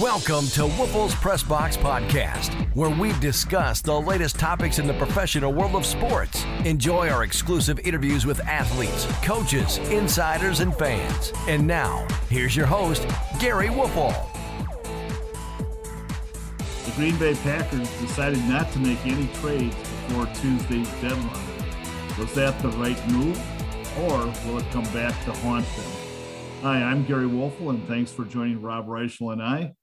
Welcome to Woelfel's Press Box Podcast, where we discuss the latest topics in the professional world of sports. Enjoy our exclusive interviews with athletes, coaches, insiders, and fans. And now, here's your host, Gary Woelfel. The Green Bay Packers decided not to make any trades before Tuesday's deadline. Was that the right move, or will it come back to haunt them? Hi, I'm Gary Woelfel, and thanks for joining Rob Reischel and I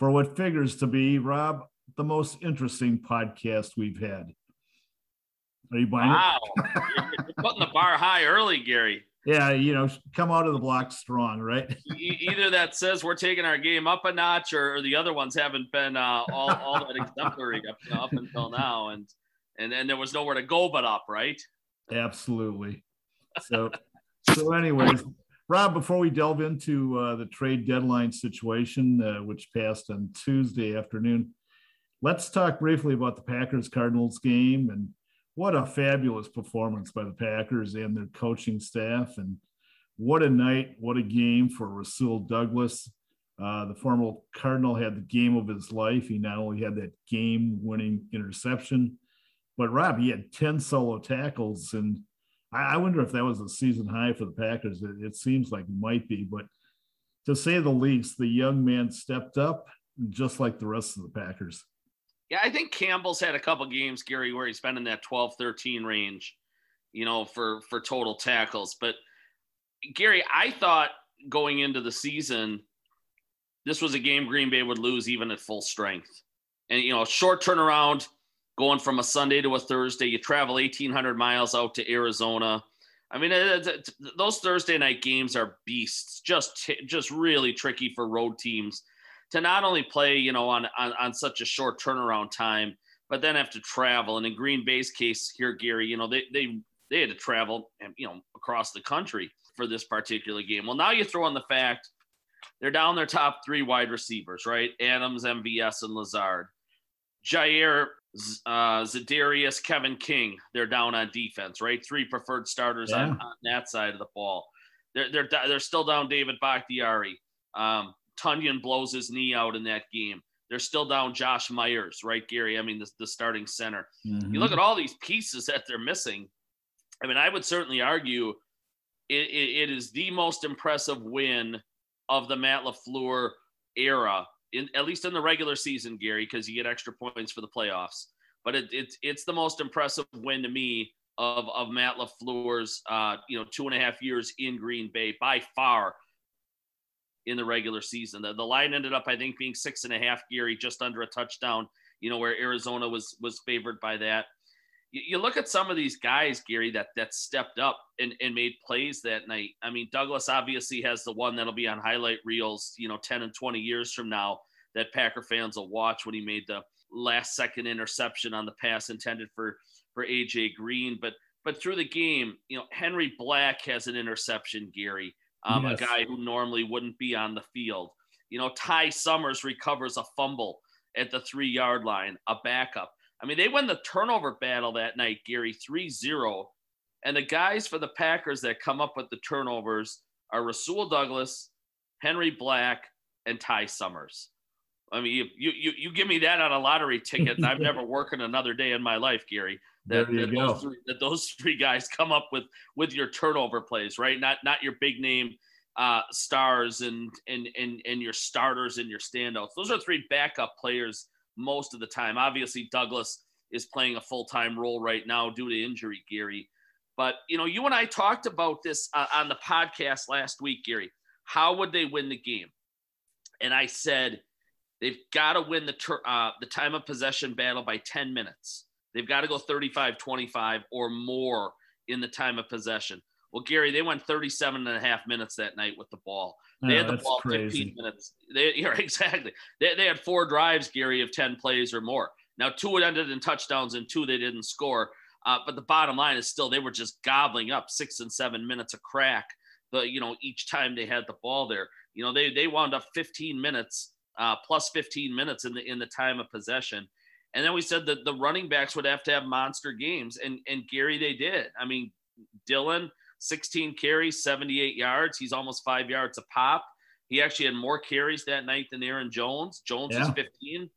for what figures to be, Rob, the most interesting podcast we've had. Are you buying wow. it? Wow. You're putting the bar high early, Gary. Yeah, you know, come out of the block strong, right? Either that says we're taking our game up a notch, or, or the other ones haven't been uh, all, all that exemplary up, up until now, and and then there was nowhere to go but up, right? Absolutely. So, so anyways, Rob, before we delve into uh, the trade deadline situation, uh, which passed on Tuesday afternoon, let's talk briefly about the Packers Cardinals game and what a fabulous performance by the Packers and their coaching staff. And what a night, what a game for Rasul Douglas. Uh, the former Cardinal had the game of his life. He not only had that game winning interception, but Rob, he had 10 solo tackles and I, wonder if that was a season high for the Packers. It, it seems like it might be, but to say the least, the young man stepped up just like the rest of the Packers. Yeah, I think Campbell's had a couple games, Gary, where he's been in that 12, 13 range, you know, for for total tackles. But Gary, I thought going into the season, this was a game Green Bay would lose even at full strength. And you know, short turnaround, going from a Sunday to a Thursday. You travel 1,800 miles out to Arizona. I mean, those Thursday night games are beasts. Just just really tricky for road teams to not only play, you know, on, on on such a short turnaround time, but then have to travel. And in Green Bay's case here, Gary, you know, they they they had to travel, you know, across the country for this particular game. Well, now you throw in the fact they're down their top three wide receivers, right? Adams, MVS, and Lazard. Jaire uh, Za'Darius, Kevin King, they're down on defense, right? Three preferred starters yeah. on, on, that side of the ball. They're, they're, they're still down David Bakhtiari. Um, Tonyan blows his knee out in that game. They're still down Josh Myers, right, Gary? I mean, the, the starting center. Mm-hmm. You look at all these pieces that they're missing. I mean, I would certainly argue it, it, it is the most impressive win of the Matt LaFleur era in at least in the regular season, Gary, because you get extra points for the playoffs. But it, it's it's the most impressive win to me of of Matt LaFleur's uh, you know two and a half years in Green Bay by far in the regular season. The, the line ended up, I think, being six and a half, Gary, just under a touchdown. You know where Arizona was was favored by that. You, you look at some of these guys, Gary, that that stepped up and, and made plays that night. I mean, Douglas obviously has the one that'll be on highlight reels, you know, 10 and 20 years from now that Packer fans will watch when he made the last second interception on the pass intended for for AJ Green. But but through the game, you know, Henry Black has an interception, Gary, um, yes. a guy who normally wouldn't be on the field. You know, Ty Summers recovers a fumble at the three yard line, a backup. I mean, they win the turnover battle that night, Gary, 3 0. And the guys for the Packers that come up with the turnovers are Rasul Douglas, Henry Black, and Ty Summers. I mean, you you you give me that on a lottery ticket, and I'm never working another day in my life, Gary. That, that those, three, that those three guys come up with with your turnover plays, right? Not not your big name uh, stars and and and and your starters and your standouts. Those are three backup players most of the time. Obviously, Douglas is playing a full time role right now due to injury, Gary. But you know, you and I talked about this uh, on the podcast last week, Gary. How would they win the game? And I said They've got to win the ter- uh, the time of possession battle by 10 minutes. They've got to go 35 25 or more in the time of possession. Well, Gary, they went 37 and a half minutes that night with the ball. They had the ball crazy. 15 minutes. They, yeah, exactly. They, they had four drives, Gary, of 10 plays or more. Now, two ended in touchdowns and two they didn't score. Uh, but the bottom line is still they were just gobbling up six and seven minutes a crack. The you know each time they had the ball there, you know they they wound up 15 minutes uh, plus 15 minutes in the in the time of possession. And then we said that the running backs would have to have monster games, and and Gary they did. I mean, Dillon 16 carries, 78 yards. He's almost five yards a pop. He actually had more carries that night than Aaron Jones. Jones yeah. was 15.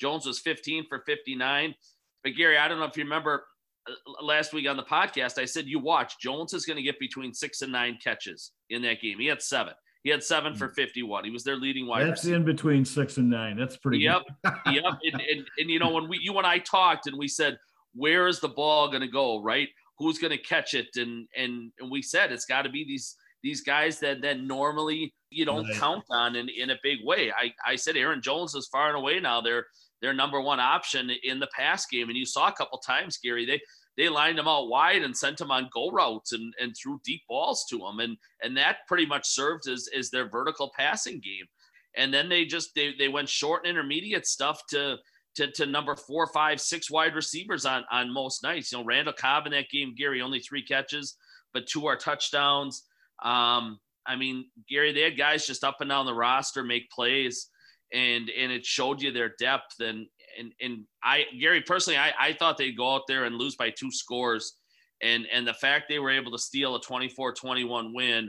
Jones was 15 for 59. But Gary, I don't know if you remember uh, last week on the podcast, I said you watch Jones is going to get between six and nine catches in that game. He had seven. He had seven for hmm. 51. He was their leading wide. That's receiver. in between six and nine. That's pretty. Yep, yep. And, and, and you know when we you and I talked and we said where is the ball going to go? Right? Who's going to catch it? And and and we said it's got to be these these guys that that normally you don't right. count on in, in a big way. I, I said Aaron Jones is far and away now their their number one option in the pass game. And you saw a couple times, Gary, they they lined him out wide and sent him on go routes and, and threw deep balls to him. And and that pretty much served as, as their vertical passing game. And then they just they, they went short and intermediate stuff to to, to number four, five, six wide receivers on on most nights. You know, Randall Cobb in that game, Gary, only three catches, but two are touchdowns. Um, I mean, Gary, they had guys just up and down the roster make plays, and and it showed you their depth. And and and I, Gary, personally, I, I thought they'd go out there and lose by two scores, and and the fact they were able to steal a 24-21 win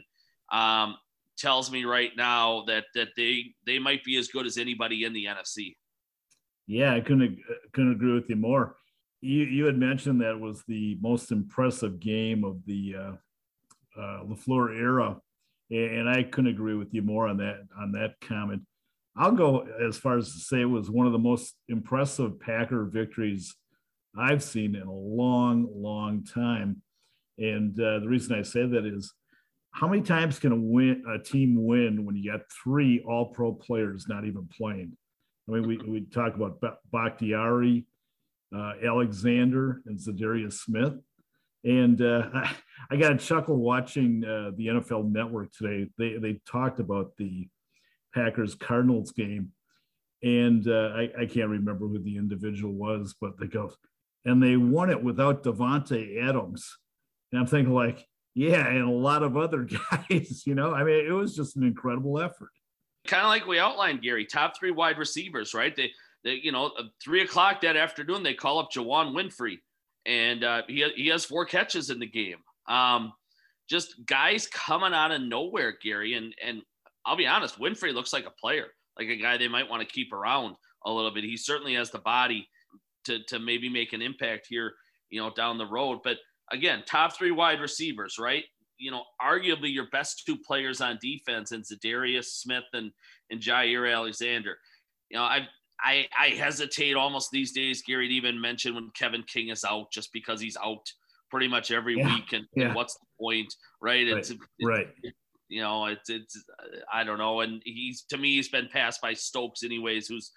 um, tells me right now that that they they might be as good as anybody in the NFC. Yeah, I couldn't couldn't agree with you more. You you had mentioned that was the most impressive game of the uh, uh, LaFleur era, and I couldn't agree with you more on that on that comment. I'll go as far as to say it was one of the most impressive Packer victories I've seen in a long, long time. And uh, the reason I say that is, how many times can a win a team win when you got three All Pro players not even playing? I mean, we we talk about Bakhtiari, uh, Alexander, and Za'Darius Smith. And uh, I, I, got a chuckle watching uh, the NFL Network today. They they talked about the Packers Cardinals game, and uh, I, I can't remember who the individual was, but they go, and they won it without Davante Adams. And I'm thinking like, yeah, and a lot of other guys. You know, I mean, it was just an incredible effort. Kind of like we outlined, Gary. Top three wide receivers, right? They, they, you know, three o'clock that afternoon, they call up Juwann Winfree, and uh, he he has four catches in the game. Um, just guys coming out of nowhere, Gary. And and I'll be honest, Winfree looks like a player, like a guy they might want to keep around a little bit. He certainly has the body to to maybe make an impact here, you know, down the road. But again, top three wide receivers, right? You know, arguably your best two players on defense, and Za'Darius Smith and and Jaire Alexander. You know, I've I, I hesitate almost these days, Gary, to even mention when Kevin King is out just because he's out pretty much every yeah. week. And, yeah. and, what's the point, right? right. It's, right. It, you know, it's, it's, I don't know. And he's, to me, he's been passed by Stokes, anyways, who's,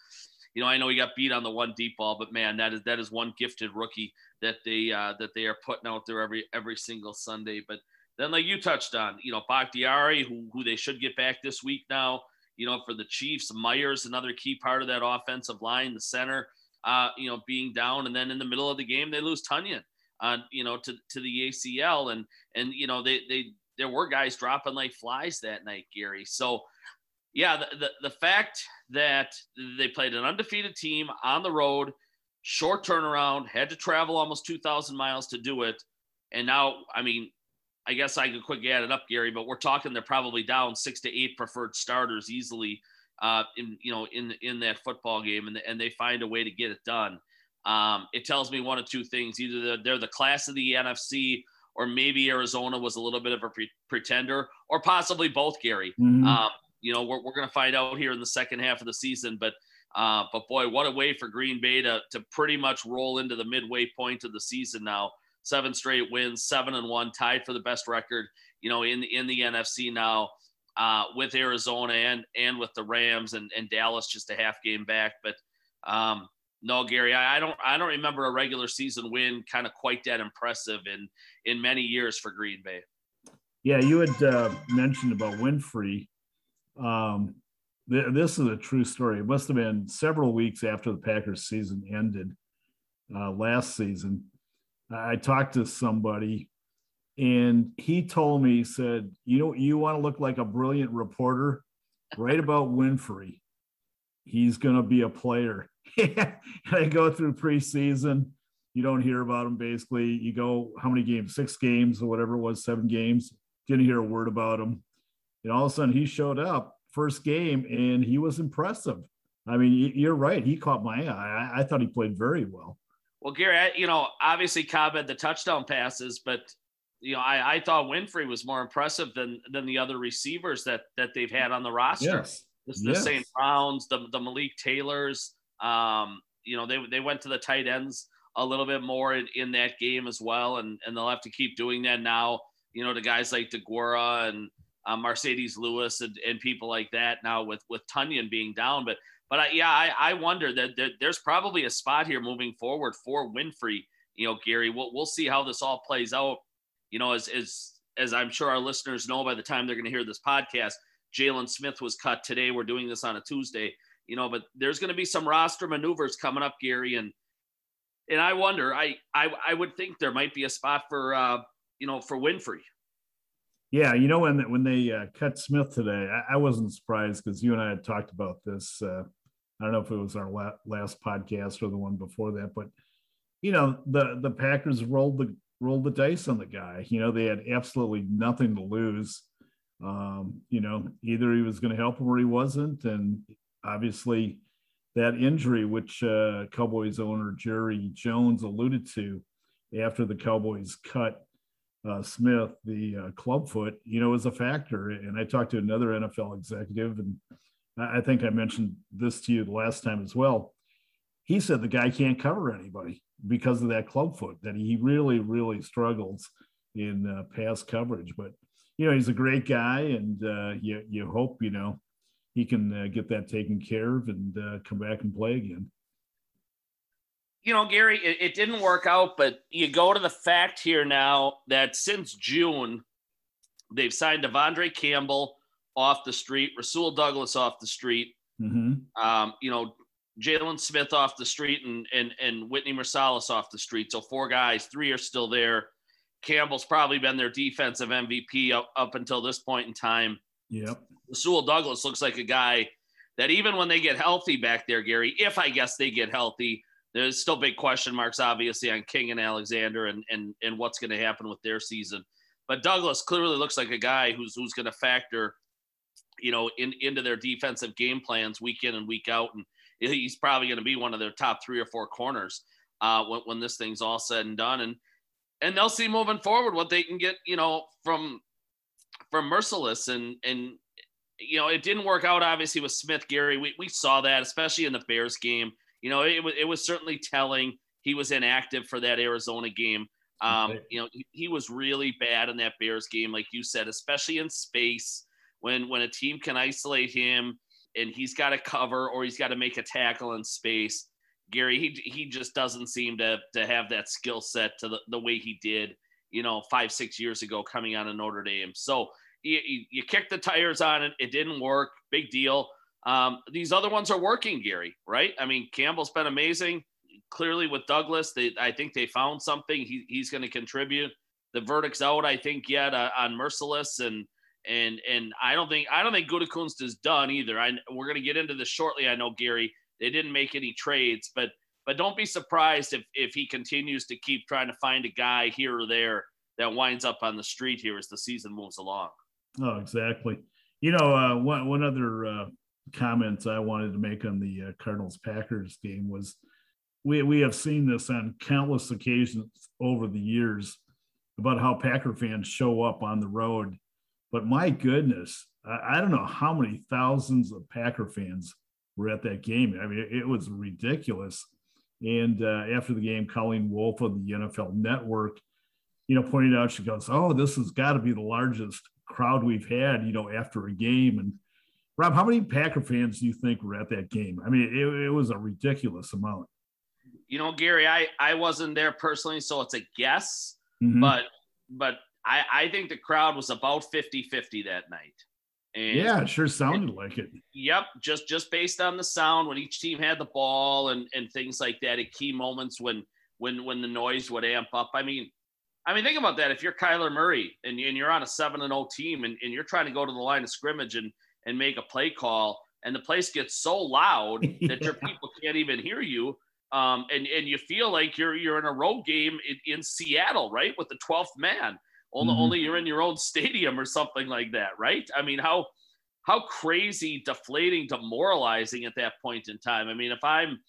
you know, I know he got beat on the one deep ball, but man, that is, that is one gifted rookie that they, uh, that they are putting out there every, every single Sunday. But then, like you touched on, you know, Bakhtiari, who, who they should get back this week now you know, for the Chiefs, Myers, another key part of that offensive line, the center, uh, you know, being down, and then in the middle of the game they lose Tonyan, uh, you know, to to the ACL, and and you know they they there were guys dropping like flies that night, Gary. So yeah, the, the, the fact that they played an undefeated team on the road, short turnaround, had to travel almost 2,000 miles to do it. And now, I mean, I guess I could quickly add it up, Gary, but we're talking they're probably down six to eight preferred starters easily uh, in you know in in that football game, and and they find a way to get it done. Um, it tells me one of two things: either they're, they're the class of the NFC, or maybe Arizona was a little bit of a pre- pretender, or possibly both. Gary, mm-hmm. um, you know, we're we're going to find out here in the second half of the season, but. Uh, but boy, what a way for Green Bay to, to pretty much roll into the midway point of the season now seven straight wins, seven and one, tied for the best record, you know, in in the NFC now uh, with Arizona and and with the Rams and, and Dallas just a half game back. But um, no, Gary, I, I, don't I don't remember a regular season win kind of quite that impressive in in many years for Green Bay. Yeah, you had uh, mentioned about Winfree. Um, th- this is a true story. It must have been several weeks after the Packers season ended uh, last season I talked to somebody and he told me, he said, you know, you want to look like a brilliant reporter, write about Winfree. He's going to be a player. and I go through preseason. You don't hear about him basically. You go, how many games? Six games or whatever it was, seven games. Didn't hear a word about him. And all of a sudden he showed up first game, and he was impressive. I mean, you're right. He caught my eye. I thought he played very well. Well, Gary, I, you know, obviously Cobb had the touchdown passes, but you know, I, I thought Winfree was more impressive than than the other receivers that that they've had on the roster. Yes. The, the yes. St. Browns, the the Malik Taylors. Um, you know, they they went to the tight ends a little bit more in, in that game as well, and and they'll have to keep doing that now. You know, to guys like Deguara and uh, Marcedes Lewis and, and people like that now with with Tonyan being down, but but I, yeah, I, I wonder that, there's probably a spot here moving forward for Winfree. You know, Gary, we'll we'll see how this all plays out. You know, as as as I'm sure our listeners know by the time they're going to hear this podcast, Jaylon Smith was cut today. We're doing this on a Tuesday. You know, but there's going to be some roster maneuvers coming up, Gary, and and I wonder. I I, I would think there might be a spot for uh, you know for Winfree. Yeah, you know when when they uh, cut Smith today, I, I wasn't surprised because you and I had talked about this. Uh, I don't know if it was our la- last podcast or the one before that, but you know the the Packers rolled the rolled the dice on the guy. You know they had absolutely nothing to lose. Um, you know either he was going to help him or he wasn't, and obviously that injury, which uh, Cowboys owner Jerry Jones alluded to after the Cowboys cut uh, Smith, the uh, clubfoot, you know, is a factor. And I talked to another NFL executive, and I think I mentioned this to you the last time as well. He said the guy can't cover anybody because of that club foot, that he really, really struggles in uh, pass coverage. But, you know, he's a great guy, and uh, you, you hope, you know, he can uh, get that taken care of and uh, come back and play again. You know, Gary, it, it didn't work out, but you go to the fact here now that since June, they've signed De'Vondre Campbell off the street, Rasul Douglas off the street, mm-hmm. um, you know, Jaylon Smith off the street, and and and Whitney Mercilus off the street. So four guys, three are still there. Campbell's probably been their defensive MVP up, up until this point in time. Yep. Rasul Douglas looks like a guy that even when they get healthy back there, Gary, if I guess they get healthy, there's still big question marks, obviously, on King and Alexander and and and what's going to happen with their season. But Douglas clearly looks like a guy who's who's going to factor, you know, in into their defensive game plans week in and week out, and he's probably going to be one of their top three or four corners uh, when when this thing's all said and done, and and they'll see moving forward what they can get, you know, from from Mercilus. and and you know it didn't work out obviously with Smith Gary. We we saw that especially in the Bears game. You know it was it was certainly telling. He was inactive for that Arizona game. Um, you know he, he was really bad in that Bears game, like you said, especially in space when when a team can isolate him and he's got to cover or he's got to make a tackle in space. Gary, he he just doesn't seem to to have that skill set to the, the way he did, you know, five six years ago coming out of Notre Dame. So you, you, you kicked the tires on it, it didn't work. Big deal. Um, these other ones are working, Gary. Right? I mean, Campbell's been amazing. Clearly, with Douglas, they I think they found something. He, he's going to contribute. The verdict's out, I think, yet uh, on Mercilus and and and I don't think I don't think Gutekunst is done either. I we're going to get into this shortly. I know Gary they didn't make any trades, but but don't be surprised if if he continues to keep trying to find a guy here or there that winds up on the street here as the season moves along. Oh, exactly. You know, uh, one one other uh, comment I wanted to make on the uh, Cardinals Packers game was we we have seen this on countless occasions over the years about how Packer fans show up on the road, but my goodness, I, I don't know how many thousands of Packer fans were at that game. I mean, it, it was ridiculous. And uh, after the game, Colleen Wolfe of the NFL Network, you know, pointed out, she goes, "Oh, this has got to be the largest crowd we've had, you know, after a game." And Rob, how many Packer fans do you think were at that game? I mean, it, it was a ridiculous amount. You know, Gary, I I wasn't there personally, so it's a guess, Mhm. but but I I think the crowd was about 50-50 that night. And yeah, it sure sounded like it. Yep, just just based on the sound when each team had the ball and and things like that at key moments when when when the noise would amp up. I mean, I mean think about that. If you're Kyler Murray and, and you're on a seven and zero team and, and you're trying to go to the line of scrimmage and and make a play call and the place gets so loud that your people can't even hear you. Um, and and you feel like you're you're in a road game in, in Seattle, right, with the twelfth man. Only, Mhm. only you're in your own stadium or something like that, right? I mean, how how crazy, deflating, demoralizing at that point in time. I mean, if I'm,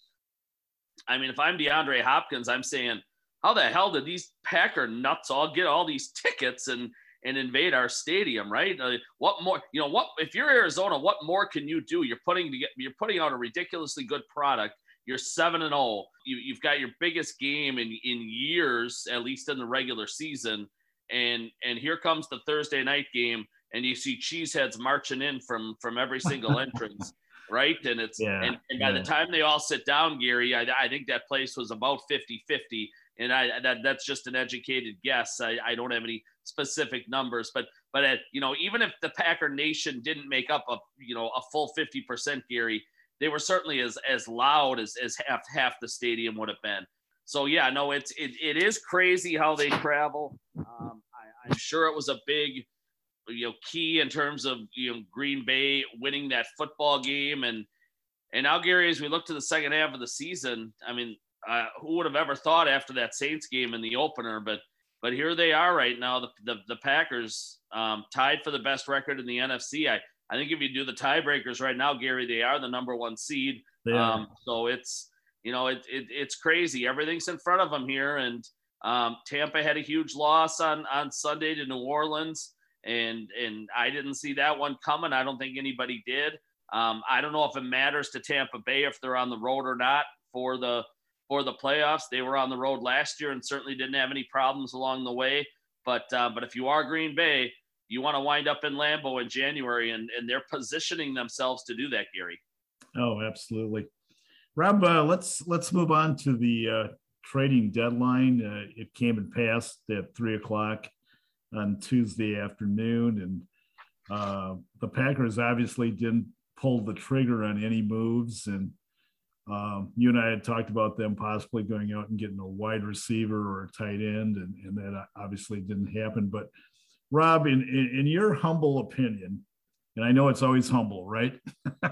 I mean, if I'm DeAndre Hopkins, I'm saying, how the hell did these Packer nuts all get all these tickets and and invade our stadium, right? Uh, what more, you know, what if you're Arizona, what more can you do? You're putting to get, you're putting out a ridiculously good product. You're seven and zero. Oh. You've got your biggest game in in years, at least in the regular season, and and here comes the Thursday night game, and you see cheeseheads marching in from from every single entrance. right and it's yeah, and, and by yeah. the time they all sit down gary I, I think that place was about 50 50 and I that that's just an educated guess. I, I don't have any specific numbers, but but at, you know even if the Packer Nation didn't make up a you know a full fifty percent, Gary, they were certainly as as loud as as half half the stadium would have been. So yeah, no, it's it, it is crazy how they travel. Um, I, I'm sure it was a big you know key in terms of you know Green Bay winning that football game and and now Gary, as we look to the second half of the season, I mean uh, who would have ever thought after that Saints game in the opener? But but here they are right now. The the, the Packers um, tied for the best record in the NFC. I I think if you do the tiebreakers right now, Gary, they are the number one seed. Um, so it's you know it, it it's crazy. Everything's in front of them here, and um, Tampa had a huge loss on on Sunday to New Orleans, and and I didn't see that one coming. I don't think anybody did. Um, I don't know if it matters to Tampa Bay if they're on the road or not for the for the playoffs. They were on the road last year and certainly didn't have any problems along the way. But uh, but if you are Green Bay, you want to wind up in Lambeau in January, and and they're positioning themselves to do that, Gary. Oh, absolutely, Rob. Uh, let's let's move on to the uh, trading deadline. Uh, it came and passed at three o'clock on Tuesday afternoon, and uh, the Packers obviously didn't pull the trigger on any moves and um, you and I had talked about them possibly going out and getting a wide receiver or a tight end, and, and that obviously didn't happen. But Rob, in, in, in your humble opinion, and I know it's always humble, right?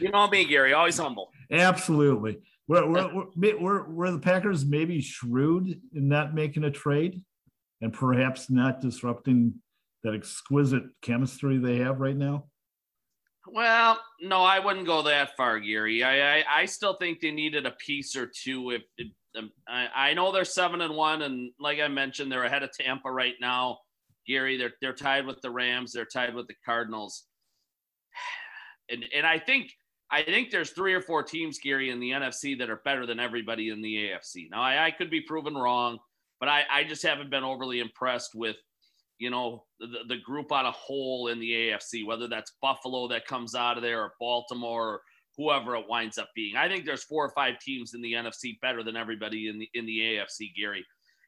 you know me, Gary, always humble. Absolutely. Were, were, were, the Packers maybe shrewd in not making a trade and perhaps not disrupting that exquisite chemistry they have right now? Well, no, I wouldn't go that far, Gary. I, I, I still think they needed a piece or two. If, if um, I, I know they're seven and one, and like I mentioned, they're ahead of Tampa right now. Gary, they're they're tied with the Rams. They're tied with the Cardinals. And and I think I think there's three or four teams, Gary, in the NFC that are better than everybody in the AFC. Now I, I could be proven wrong, but I, I just haven't been overly impressed with you know, the, the group on a whole in the AFC, whether that's Buffalo that comes out of there or Baltimore or whoever it winds up being. I think there's four or five teams in the NFC better than everybody in the in the AFC, Gary.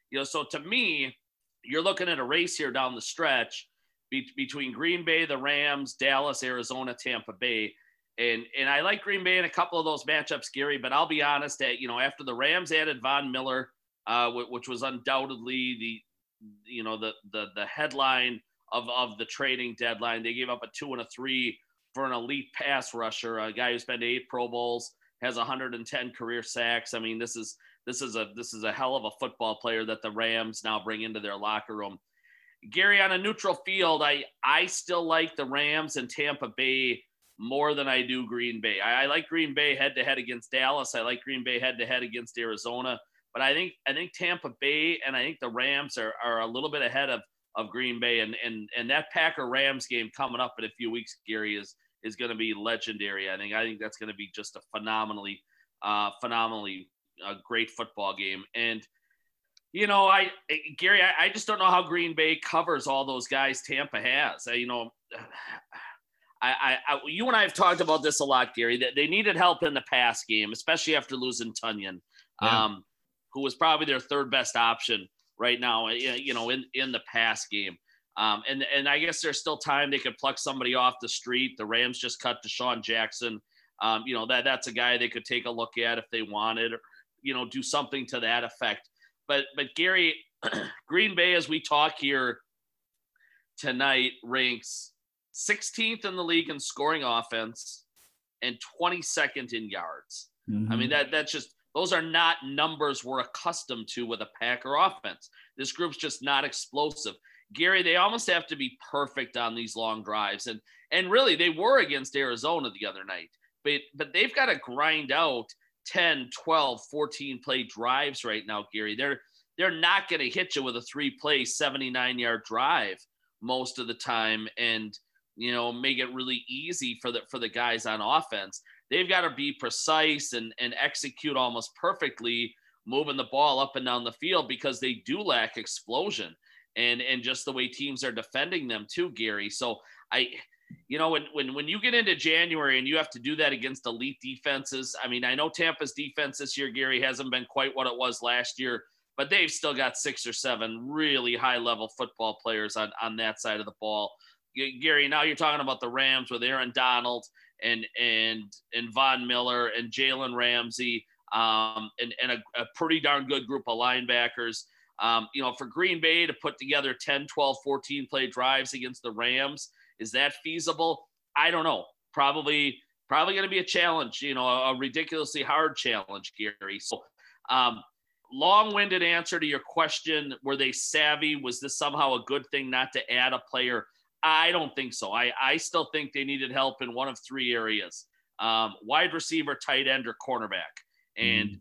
You know, so to me, you're looking at a race here down the stretch be, between Green Bay, the Rams, Dallas, Arizona, Tampa Bay. And and I like Green Bay in a couple of those matchups, Gary, but I'll be honest that, you know, after the Rams added Von Miller, uh, which was undoubtedly the you know the the the headline of of the trading deadline. They gave up a two and a three for an elite pass rusher, a guy who's been to eight Pro Bowls, has 110 career sacks. I mean, this is this is a this is a hell of a football player that the Rams now bring into their locker room. Gary, on a neutral field, I I still like the Rams and Tampa Bay more than I do Green Bay. I, I like Green Bay head to head against Dallas. I like Green Bay head to head against Arizona. But I think I think Tampa Bay and I think the Rams are, are a little bit ahead of, of Green Bay and and and that Packer Rams game coming up in a few weeks, Gary is is going to be legendary. I think I think that's going to be just a phenomenally uh, phenomenally uh, great football game. And you know, I Gary, I, I, just don't know how Green Bay covers all those guys Tampa has. You know, I, I, you and I have talked about this a lot, Gary. That they needed help in the pass game, especially after losing Tonyan. Yeah. Um, who was probably their third best option right now, you know, in, in the pass game. Um, and, and I guess there's still time they could pluck somebody off the street. The Rams just cut DeSean Jackson. Um, you know, that that's a guy they could take a look at if they wanted, or, you know, do something to that effect. But, but Gary, Green Bay, as we talk here tonight, ranks 16th in the league in scoring offense and 22nd in yards. Mm-hmm. I mean, mm-hmm. that that's just those are not numbers we're accustomed to with a Packer offense. This group's just not explosive. Gary, they almost have to be perfect on these long drives. And and really they were against Arizona the other night. But but they've got to grind out 10, 12, 14 play drives right now, Gary. They're they're not going to hit you with a three play 79 yard drive most of the time and you know make it really easy for the for the guys on offense they've got to be precise and and execute almost perfectly moving the ball up and down the field because they do lack explosion and and just the way teams are defending them too Gary so I you know when when when you get into January and you have to do that against elite defenses I mean I know Tampa's defense this year Gary hasn't been quite what it was last year but they've still got six or seven really high level football players on, on that side of the ball. Gary, now you're talking about the Rams with Aaron Donald and and and Von Miller and Jalen Ramsey, um, and, and a, a, pretty darn good group of linebackers. Um, you know, for Green Bay to put together 10, 12, 14 play drives against the Rams, is that feasible? I don't know. Probably, probably going to be a challenge. You know, a, ridiculously hard challenge, Gary. So, um, long-winded answer to your question were they savvy was this somehow a good thing not to add a player i don't think so. I, I still think they needed help in one of three areas um, wide receiver tight end or cornerback. And mm.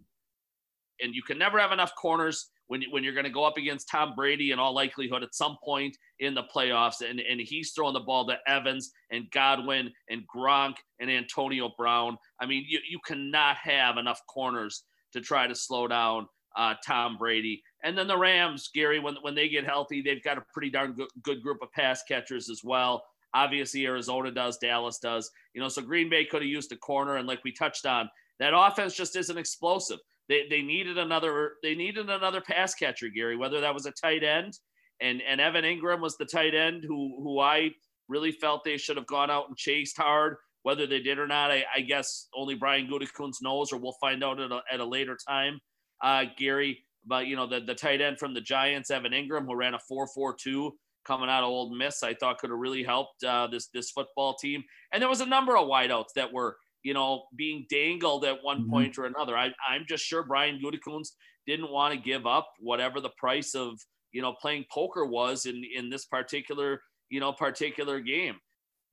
and you can never have enough corners when, when you're going to go up against tom brady in all likelihood at some point in the playoffs. And, and he's throwing the ball to evans and godwin and gronk and antonio brown. I mean you, you cannot have enough corners to try to slow down uh, Tom Brady. And then the Rams, Gary, when, when they get healthy, they've got a pretty darn good, good group of pass catchers as well. Obviously, Arizona does, Dallas does. You know, so Green Bay could have used a corner, and like we touched on, that offense just isn't explosive. They, they needed another they needed another pass catcher, Gary. Whether that was a tight end, and and Evan Engram was the tight end who who I really felt they should have gone out and chased hard. Whether they did or not, I, I guess only Brian Gutekunst knows, or we'll find out at a, at a later time uh, Gary. But you know the the tight end from the Giants, Evan Engram, who ran a four four two coming out of Ole Miss, I thought could have really helped uh, this this football team. And there was a number of wideouts that were you know being dangled at one mm-hmm. point or another. I, I'm just sure Brian Gutekunst didn't want to give up whatever the price of you know playing poker was in in this particular you know particular game.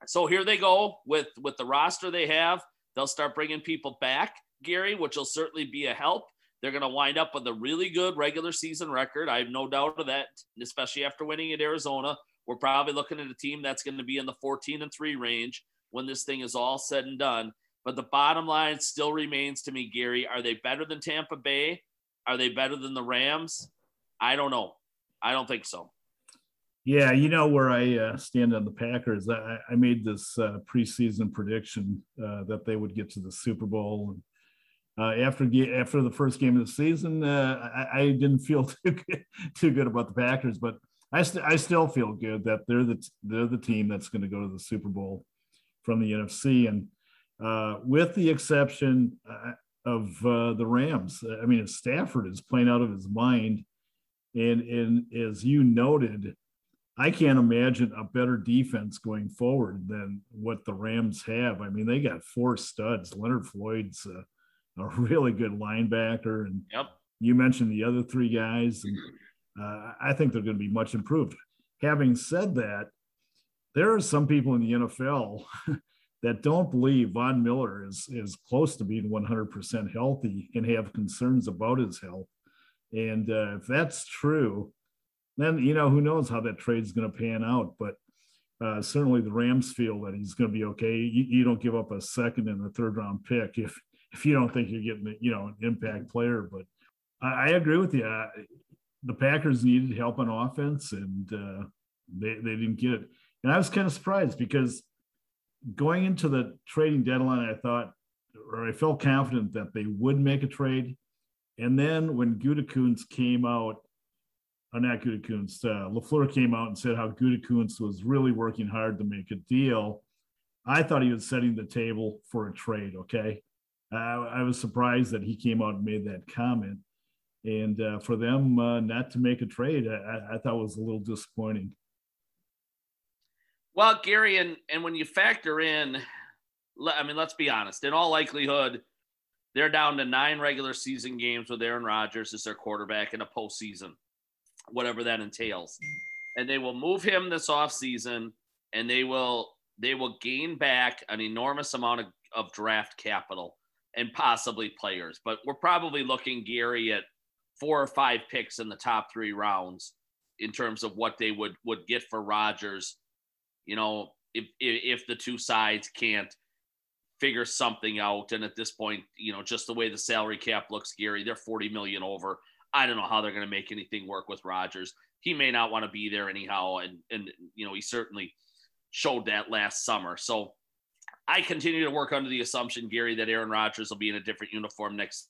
So here they go with with the roster they have. They'll start bringing people back, Gary, which will certainly be a help. They're going to wind up with a really good regular season record. I have no doubt of that, especially after winning at Arizona. We're probably looking at a team that's going to be in the 14 and 3 range when this thing is all said and done. But the bottom line still remains to me, Gary. Are they better than Tampa Bay? Are they better than the Rams? I don't know. I don't think so. Yeah, you know where I uh, stand on the Packers. I, I made this uh, preseason prediction uh, that they would get to the Super Bowl, and uh, after after the first game of the season, uh, I, I, didn't feel too good, too good about the Packers, but I, st- I still feel good that they're the they're the team that's going to go to the Super Bowl from the NFC, and uh, with the exception uh, of uh, the Rams. I mean, if Stafford is playing out of his mind, and and as you noted, I can't imagine a better defense going forward than what the Rams have. I mean, they got four studs. Leonard Floyd's uh, a really good linebacker. And yep. you mentioned the other three guys. And uh, I think they're going to be much improved. Having said that, there are some people in the NFL that don't believe Von Miller is, is close to being 100% healthy and have concerns about his health. And uh, if that's true, then, you know, who knows how that trade is going to pan out. But uh, certainly the Rams feel that he's going to be okay. You, you, don't give up a second and a third round pick if if you don't think you're getting you know an impact player. But I, I agree with you. Uh, the Packers needed help on offense, and uh, they they didn't get it. And I was kind of surprised because going into the trading deadline, I thought or I felt confident that they would make a trade. And then when Gutekunst came out, or not Gutekunst, uh, LaFleur came out and said how Gutekunst was really working hard to make a deal. I thought he was setting the table for a trade. Okay. I was surprised that he came out and made that comment. And uh, for them uh, not to make a trade, I, I thought was a little disappointing. Well, Gary, and, and when you factor in, I mean, let's be honest, in all likelihood, they're down to nine regular season games with Aaron Rodgers as their quarterback in a postseason, whatever that entails. and they will move him this offseason and they will they will gain back an enormous amount of, of draft capital and possibly players. But we're probably looking Gary at four or five picks in the top three rounds in terms of what they would would get for Rodgers. You know, if if the two sides can't figure something out, and at this point, you know, just the way the salary cap looks, Gary, they're 40 million over. I don't know how they're going to make anything work with Rodgers. He may not want to be there anyhow, and and you know, he certainly showed that last summer. So I continue to work under the assumption, Gary, that Aaron Rodgers will be in a different uniform next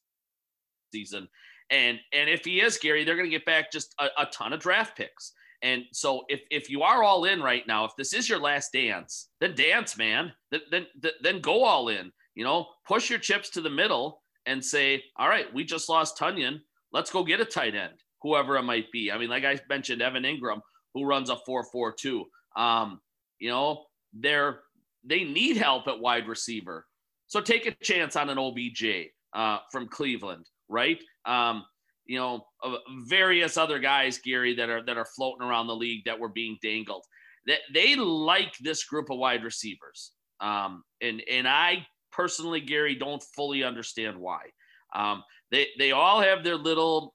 season. And and if he is, Gary, they're going to get back just a, a ton of draft picks. And so if if you are all in right now, if this is your last dance, then dance, man. Then then then go all in. You know, push your chips to the middle and say, all right, we just lost Tonyan. Let's go get a tight end, whoever it might be. I mean, like I mentioned, Evan Engram, who runs a 4-4-2. Um, you know, they're they need help at wide receiver. So take a chance on an OBJ uh, from Cleveland, right? Um, you know, uh, various other guys, Gary, that are that are floating around the league that were being dangled. That they, like this group of wide receivers, um, and and I personally, Gary, don't fully understand why. Um, they they all have their little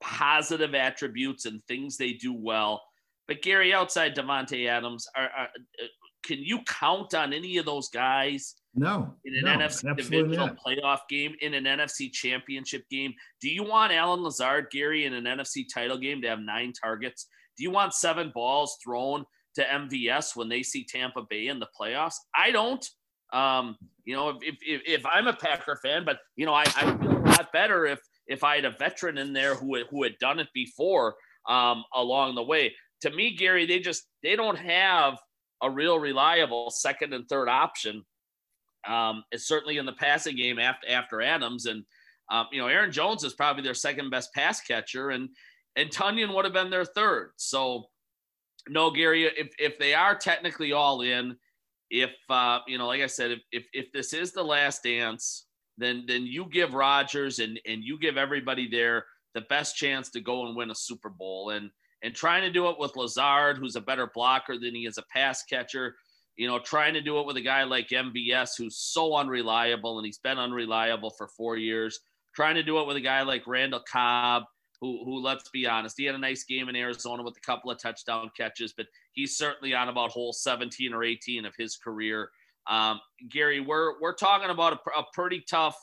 positive attributes and things they do well. But Gary, outside Davante Adams, are, are, can you count on any of those guys? No. In an no, NFC divisional not. playoff game, in an NFC championship game, do you want Allen Lazard, Gary, in an NFC title game to have nine targets? Do you want seven balls thrown to MVS when they see Tampa Bay in the playoffs? I don't. Um, you know, if, if, if I'm a Packer fan, but you know, I, I feel a lot better if if I had a veteran in there who who had done it before um, along the way. To me, Gary, they just they don't have a real reliable second and third option. Um, it's certainly in the passing game after after Adams, and um, you know Aaron Jones is probably their second best pass catcher, and and Tonyan would have been their third. So, no, Gary, if if they are technically all in, if uh, you know, like I said, if, if if this is the last dance, then then you give Rodgers and and you give everybody there the best chance to go and win a Super Bowl, and and trying to do it with Lazard, who's a better blocker than he is a pass catcher. You know, trying to do it with a guy like MVS, who's so unreliable, and he's been unreliable for four years. Trying to do it with a guy like Randall Cobb, who, who let's be honest, he had a nice game in Arizona with a couple of touchdown catches, but he's certainly on about hole 17 or 18 of his career. Um, Gary, we're we're talking about a, a pretty tough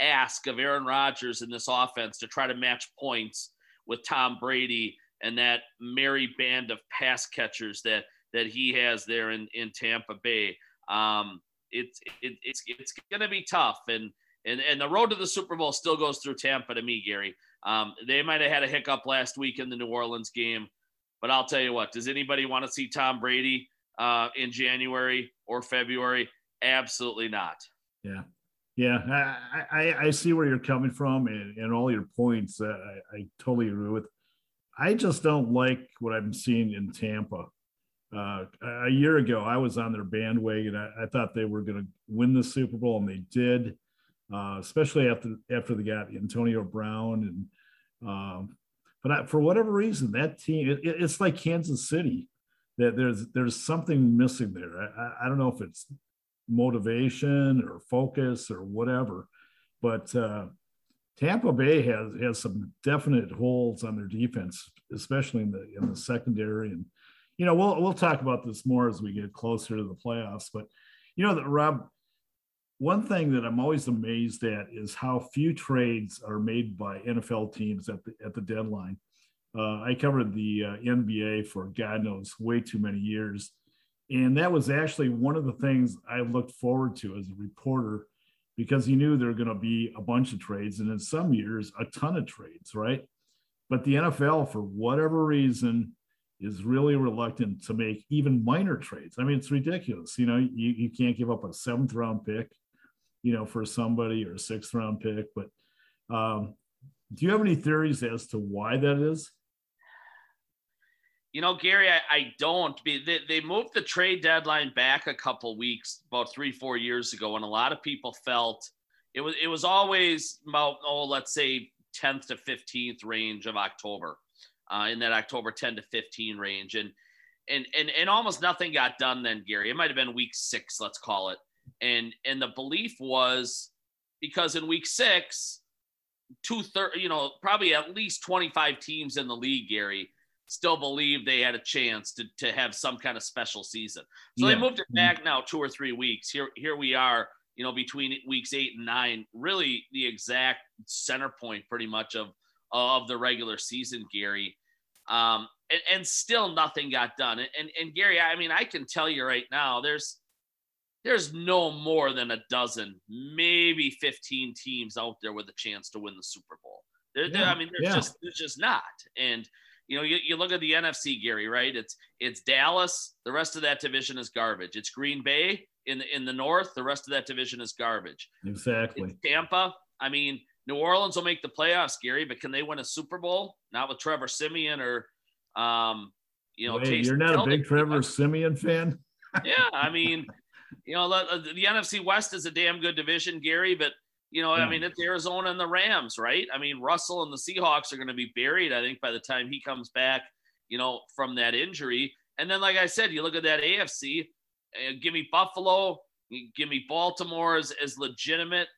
ask of Aaron Rodgers in this offense to try to match points with Tom Brady and that merry band of pass catchers that that he has there in in Tampa Bay. Um, it's it, it's it's going to be tough, and and and the road to the Super Bowl still goes through Tampa to me, Gary. Um, they might have had a hiccup last week in the New Orleans game, but I'll tell you what: does anybody want to see Tom Brady uh, in January or February? Absolutely not. Yeah, yeah, I I, I see where you're coming from, and, and all your points. Uh, I, I totally agree with. I just don't like what I'm seeing in Tampa. Uh, a year ago, I was on their bandwagon. I, I thought they were going to win the Super Bowl, and they did, uh, especially after after they got Antonio Brown. And um, but I, for whatever reason, that team it, it's like Kansas City. That there's there's something missing there. I, I don't know if it's motivation or focus or whatever, but uh, Tampa Bay has has some definite holes on their defense, especially in the in the secondary. And you know, we'll we'll talk about this more as we get closer to the playoffs. But you know that Rob, one thing that I'm always amazed at is how few trades are made by NFL teams at the at the deadline. Uh, I covered the uh, NBA for God knows way too many years, and that was actually one of the things I looked forward to as a reporter because he knew there were going to be a bunch of trades and in some years a ton of trades, right? But the NFL, for whatever reason, is really reluctant to make even minor trades. I mean, it's ridiculous. You know, you, you can't give up a seventh round pick, you know, for somebody or a sixth round pick. But um, do you have any theories as to why that is? You know, Gary, I, I don't. They, they moved the trade deadline back a couple weeks, about three, four years ago, and a lot of people felt it was it was always about oh, let's say 10th to 15th range of October. uh, in that October 10 to 15 range. And, and, and, and almost nothing got done then, Gary. It might have been week six, let's call it. And, and the belief was because in week six, two third, you know, probably at least 25 teams in the league, Gary, still believe they had a chance to, to have some kind of special season. So yeah. they moved it back now two or three weeks. Here, here we are, you know, between weeks eight and nine, really the exact center point pretty much of, of the regular season, Gary. Um, and, and still nothing got done. And, and, and Gary, I mean, I can tell you right now, there's, there's no more than a dozen, maybe 15 teams out there with a chance to win the Super Bowl. There, yeah, I mean, there's yeah. just there's just not. And you know, you, you look at the NFC, Gary, right? It's it's Dallas. The rest of that division is garbage. It's Green Bay in the in the north. The rest of that division is garbage. Exactly. It's Tampa. I mean, New Orleans will make the playoffs, Gary, but can they win a Super Bowl? Not with Trevor Siemian or, um, you know, Wait, you're not a big Trevor Siemian fan. yeah, I mean, you know, the, the, NFC West is a damn good division, Gary, but you know. I mean, it's Arizona and the Rams, right? I mean, Russell and the Seahawks are going to be buried, I think, by the time he comes back, you know, from that injury. And then, like I said, you look at that AFC, uh, give me Buffalo, give me Baltimore as, as legitimate,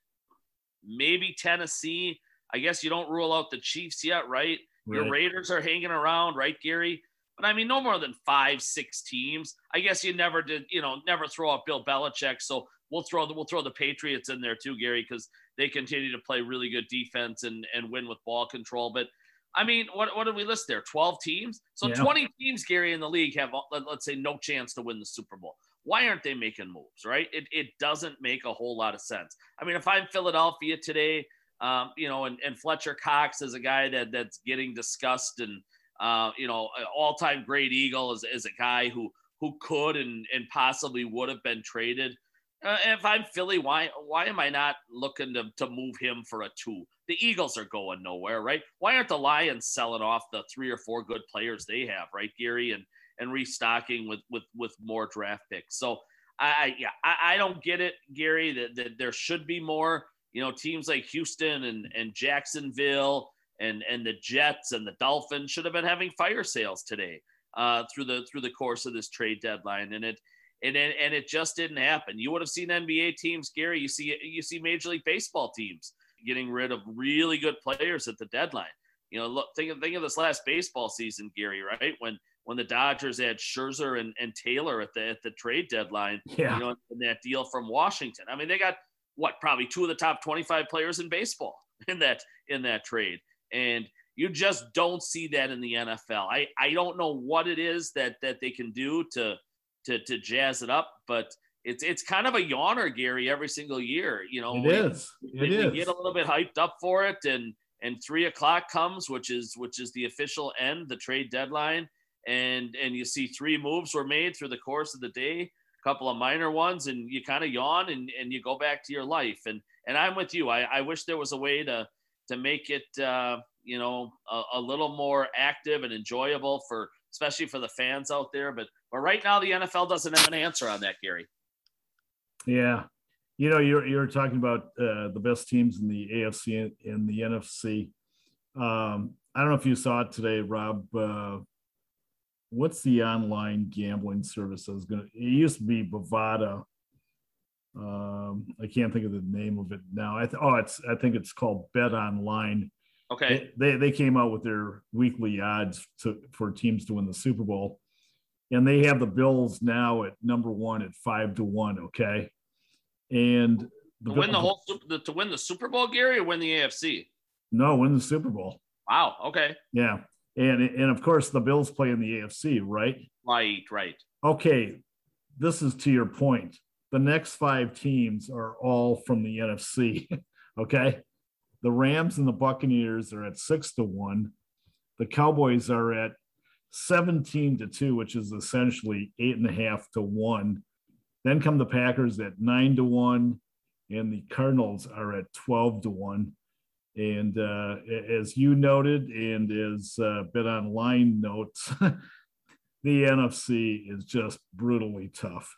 maybe Tennessee. I guess you don't rule out the Chiefs yet, right? right? Your Raiders are hanging around, right, Gary? But I mean, no more than five, six teams. I guess you never did, you know, never throw out Bill Belichick. So we'll throw the we'll throw the Patriots in there too, Gary, because they continue to play really good defense and and win with ball control. But I mean, what what did we list there? Twelve teams. So yeah. twenty teams, Gary, in the league have let, us say no chance to win the Super Bowl. Why aren't they making moves? Right? It it doesn't make a whole lot of sense. I mean, if I'm Philadelphia today. Um, you know, and, and Fletcher Cox is a guy that that's getting discussed and uh, you know, all-time great Eagle is, is a guy who who could and, and possibly would have been traded. Uh, if I'm Philly, why why am I not looking to, to move him for a two? The Eagles are going nowhere, right? Why aren't the Lions selling off the three or four good players they have, right, Gary, and and restocking with with with more draft picks? So I yeah I, I don't get it, Gary. That, that there should be more. You know, teams like Houston and and Jacksonville and and the Jets and the Dolphins should have been having fire sales today uh, through the through the course of this trade deadline, and it and it, and it just didn't happen. You would have seen NBA teams, Gary. You see you see Major League Baseball teams getting rid of really good players at the deadline. You know, look think of think of this last baseball season, Gary. Right when when the Dodgers had Scherzer and, and Taylor at the at the trade deadline, yeah. you know, in that deal from Washington. I mean, they got what probably two of the top 25 players in baseball in that in that trade. And you just don't see that in the NFL. I, I don't know what it is that that they can do to to to jazz it up, but it's it's kind of a yawner, Gary, every single year. You know, it we, is. It is. we get a little bit hyped up for it, and and three o'clock comes, which is which is the official end, the trade deadline, and and you see three moves were made through the course of the day, a couple of minor ones, and you kind of yawn and and you go back to your life. And and I'm with you. I, I wish there was a way to to make it uh, you know a, a, little more active and enjoyable for especially for the fans out there. But but right now the NFL doesn't have an answer on that, Gary. Yeah, you know you're you're talking about uh, the best teams in the AFC and the NFC. Um, I don't know if you saw it today, Rob. Uh, what's the online gambling service? I was gonna. It used to be Bovada. Um, I can't think of the name of it now. I th- oh, it's I think it's called Bet Online. Okay. They, they, they came out with their weekly odds to, for teams to win the Super Bowl, and they have the Bills now at number one at five to one. Okay, and the, to win the whole to win the Super Bowl, Gary, or win the AFC? No, win the Super Bowl. Wow. Okay. Yeah, and and of course the Bills play in the AFC, right? Right. Right. Okay, this is to your point. The next five teams are all from the NFC. okay. The Rams and the Buccaneers are at six to one. The Cowboys are at 17 to two, which is essentially eight and a half to one. Then come the Packers at nine to one, and the Cardinals are at 12 to one. And uh, as you noted, and as uh, Bet Online notes, the NFC is just brutally tough.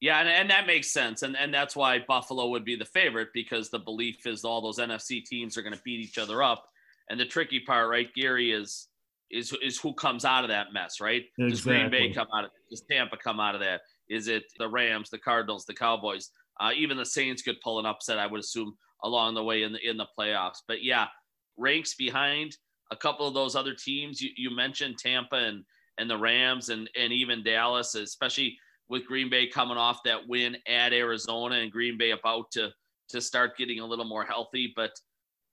Yeah, and, and that makes sense. And, and that's why Buffalo would be the favorite because the belief is all those NFC teams are going to beat each other up and the tricky part, right, Gary, is is is who comes out of that mess, right? Exactly. Does Green Bay come out of does Tampa come out of that? Is it the Rams, the Cardinals, the Cowboys? Uh, even the Saints could pull an upset, I would assume, along the way in the in the playoffs. But yeah, ranks behind a couple of those other teams. You, you mentioned Tampa and and the Rams and and even Dallas, especially with Green Bay coming off that win at Arizona and Green Bay about to to start getting a little more healthy. But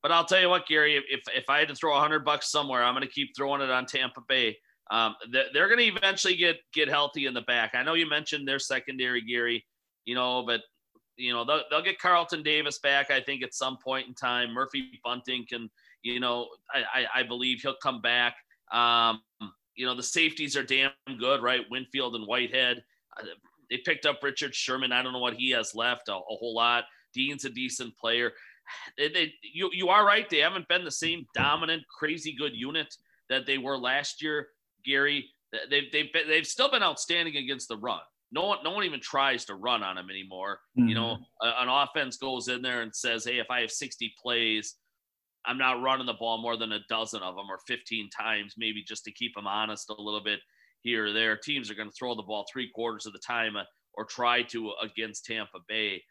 but I'll tell you what, Gary, if if I had to throw a hundred bucks somewhere, I'm going to keep throwing it on Tampa Bay. Um, they're, they're going to eventually get get healthy in the back. I know you mentioned their secondary, Gary, you know, but you know they'll, they'll get Carlton Davis back. I think at some point in time, Murphy Bunting can, you know, I I, I believe he'll come back. Um, you know, the safeties are damn good, right? Winfield and Whitehead. They picked up Richard Sherman. I don't know what he has left, a, a whole lot. Dean's a decent player. They, they, you, you are right. They haven't been the same dominant, crazy good unit that they were last year, Gary. They've, they've, been, they've still been outstanding against the run. No one, no one even tries to run on them anymore. Mm-hmm. You know, mm-hmm. an offense goes in there and says, "Hey, if I have 60 plays, I'm not running the ball more than a dozen of them or 15 times, maybe just to keep them honest a little bit here or there. Teams are going to throw the ball three quarters of the time uh, or try to against Tampa Bay.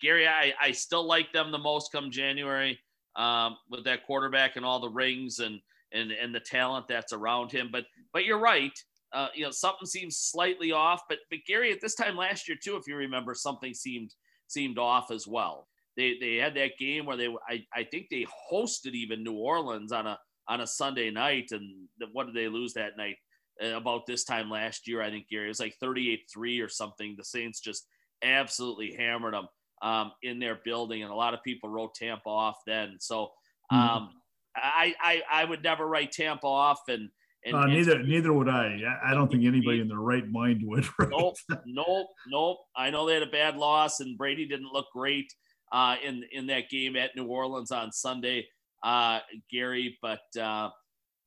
Gary, I, I still like them the most come January um, with that quarterback and all the rings and and and the talent that's around him. But but you're right. Uh, you know something seems slightly off. But but Gary, at this time last year too, if you remember, something seemed seemed off as well. They they had that game where they I, I think they hosted even New Orleans on a on a Sunday night, and what did they lose that night? Uh, about this time last year, I think Gary it was like 38-3 or something. The Saints just absolutely hammered them um, in their building, and a lot of people wrote Tampa off then. So mm-hmm. um, I, I I would never write Tampa off, and, and, uh, neither neither would I. I don't think anybody in their right mind would. Right? Nope, nope, nope. I know they had a bad loss, and Brady didn't look great uh, in in that game at New Orleans on Sunday, uh, Gary. But uh,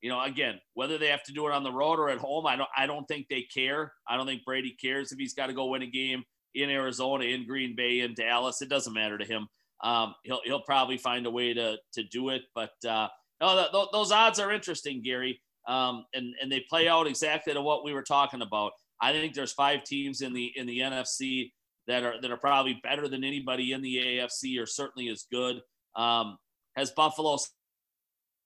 you know, again, whether they have to do it on the road or at home, I don't I don't think they care. I don't think Brady cares if he's got to go win a game in Arizona, in Green Bay, in Dallas. It doesn't matter to him. Um, he'll he'll probably find a way to to do it. But uh, no, th- those odds are interesting, Gary, um, and and they play out exactly to what we were talking about. I think there's five teams in the in the NFC that are that are probably better than anybody in the AFC, or certainly as good. Um, has Buffalo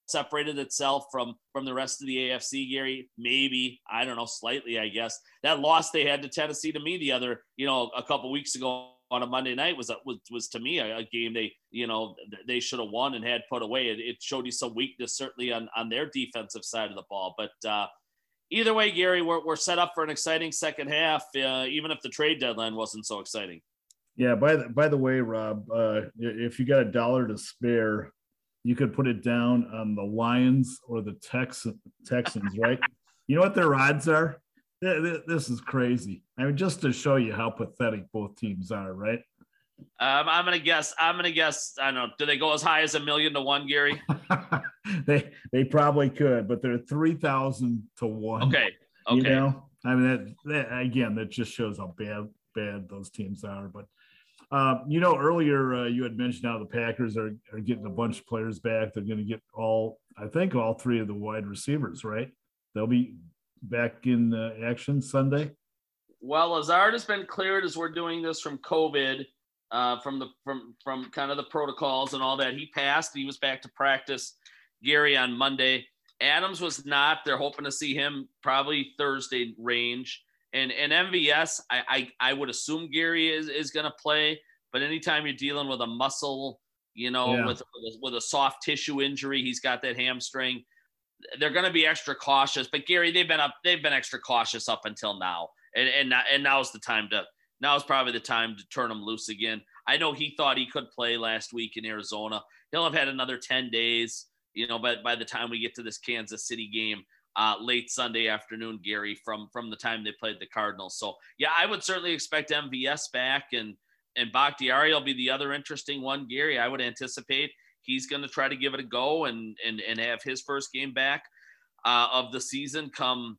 separated itself from from the rest of the AFC, Gary? Maybe I don't know, slightly, I guess. That loss they had to Tennessee to me the other, you know, a couple weeks ago on a Monday night was was, was to me a, a game they you know they should have won and had put away. It, it, showed you some weakness certainly on on their defensive side of the ball, but. uh Either way, Gary, we're, we're set up for an exciting second half, uh, even if the trade deadline wasn't so exciting. Yeah. By the by the way, Rob, uh, if you got a dollar to spare, you could put it down on the Lions or the Tex- Texans, right? you know what their odds are? This is crazy. I mean, just to show you how pathetic both teams are, right? Um, I'm gonna guess. I'm gonna guess. I don't know. Do they go as high as a million to one, Gary? they they probably could, but they're three thousand to one. Okay. Okay. You know, I mean, that, that, again, that just shows how bad bad those teams are. But uh, you know, earlier uh, you had mentioned how the Packers are, are getting a bunch of players back. They're going to get all, I think, all three of the wide receivers, right? They'll be back in uh, action Sunday. Well, Lazard has been cleared as we're doing this from COVID, uh, from the from from kind of the protocols and all that. He passed. He was back to practice. Gary on Monday. Adams was not. They're hoping to see him probably Thursday range. And and MVS, I I, I would assume Gary is is going to play. But anytime you're dealing with a muscle, you know, yeah. with with a soft tissue injury, he's got that hamstring. They're going to be extra cautious. But Gary, they've been up. They've been extra cautious up until now. And and and now's the time to now is probably the time to turn him loose again. I know he thought he could play last week in Arizona. He'll have had another 10 days, you know, but by the time we get to this Kansas City game, uh, late Sunday afternoon, Gary, from from the time they played the Cardinals. So yeah, I would certainly expect MVS back and and Bakhtiari will be the other interesting one, Gary. I would anticipate he's going to try to give it a go and and and have his first game back uh, of the season come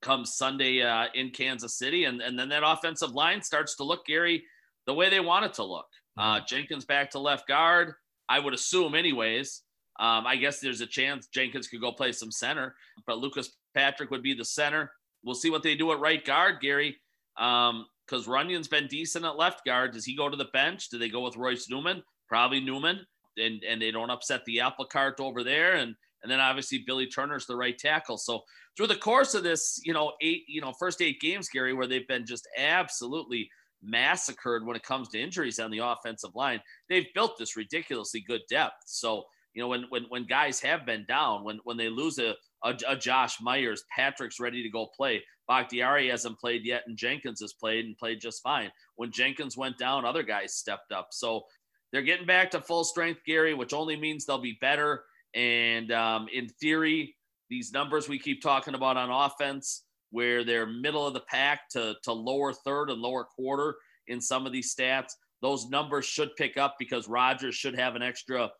come Sunday uh, in Kansas City, and and then that offensive line starts to look, Gary, the way they want it to look. Uh, Jenkins back to left guard, I would assume, anyways. Um, I guess there's a chance Jenkins could go play some center, but Lucas Patrick would be the center. We'll see what they do at right guard, Gary. Um, because Runyan's been decent at left guard. Does he go to the bench? Do they go with Royce Newman? Probably Newman, and and they don't upset the apple cart over there. And and then obviously Billy Turner's the right tackle. So through the course of this, you know, eight, you know, first eight games, Gary, where they've been just absolutely massacred when it comes to injuries on the offensive line, they've built this ridiculously good depth. So you know, when when when guys have been down, when when they lose a a, a Josh Myers, Patrick's ready to go play. Bakhtiari hasn't played yet, and Jenkins has played and played just fine. When Jenkins went down, other guys stepped up. So they're getting back to full strength, Gary, which only means they'll be better. And um, in theory, these numbers we keep talking about on offense, where they're middle of the pack to, to lower third and lower quarter in some of these stats, those numbers should pick up because Rodgers should have an extra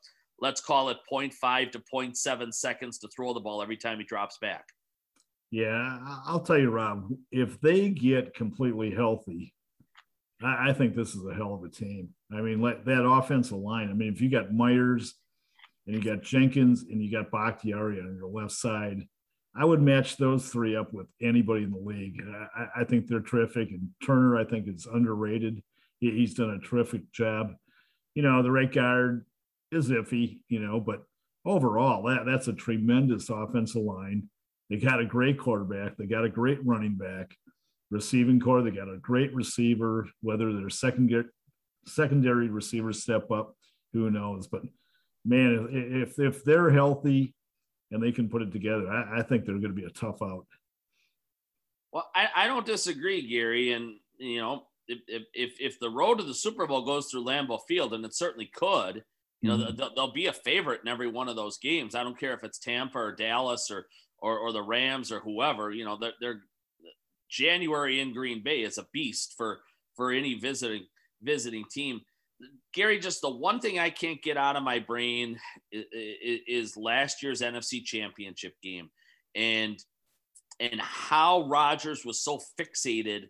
let's call it 0.5 to 0.7 seconds to throw the ball every time he drops back. Yeah, I'll tell you, Rob, if they get completely healthy, I, think this is a hell of a team. I mean, let that offensive line. I mean, if you got Myers and you got Jenkins and you got Bakhtiari on your left side, I would match those three up with anybody in the league. I, I think they're terrific. And Turner, I think, is underrated. He, he's done a terrific job. You know, the right guard, is iffy, you know, but overall, that, that's a tremendous offensive line. They got a great quarterback. They got a great running back, receiving corps. They got a great receiver. Whether their secondary secondary receivers step up, who knows? But man, if if they're healthy and they can put it together, I, I think they're going to be a tough out. Well, I, I don't disagree, Gary. And you know, if if if the road to the Super Bowl goes through Lambeau Field, and it certainly could, you know, mm-hmm. they'll, they'll, be a favorite in every one of those games. I don't care if it's Tampa or Dallas or or, or the Rams or whoever. You know, they're, they're January in Green Bay is a beast for for any visiting visiting team. Gary, just the one thing I can't get out of my brain is, is last year's NFC Championship game, and and how Rodgers was so fixated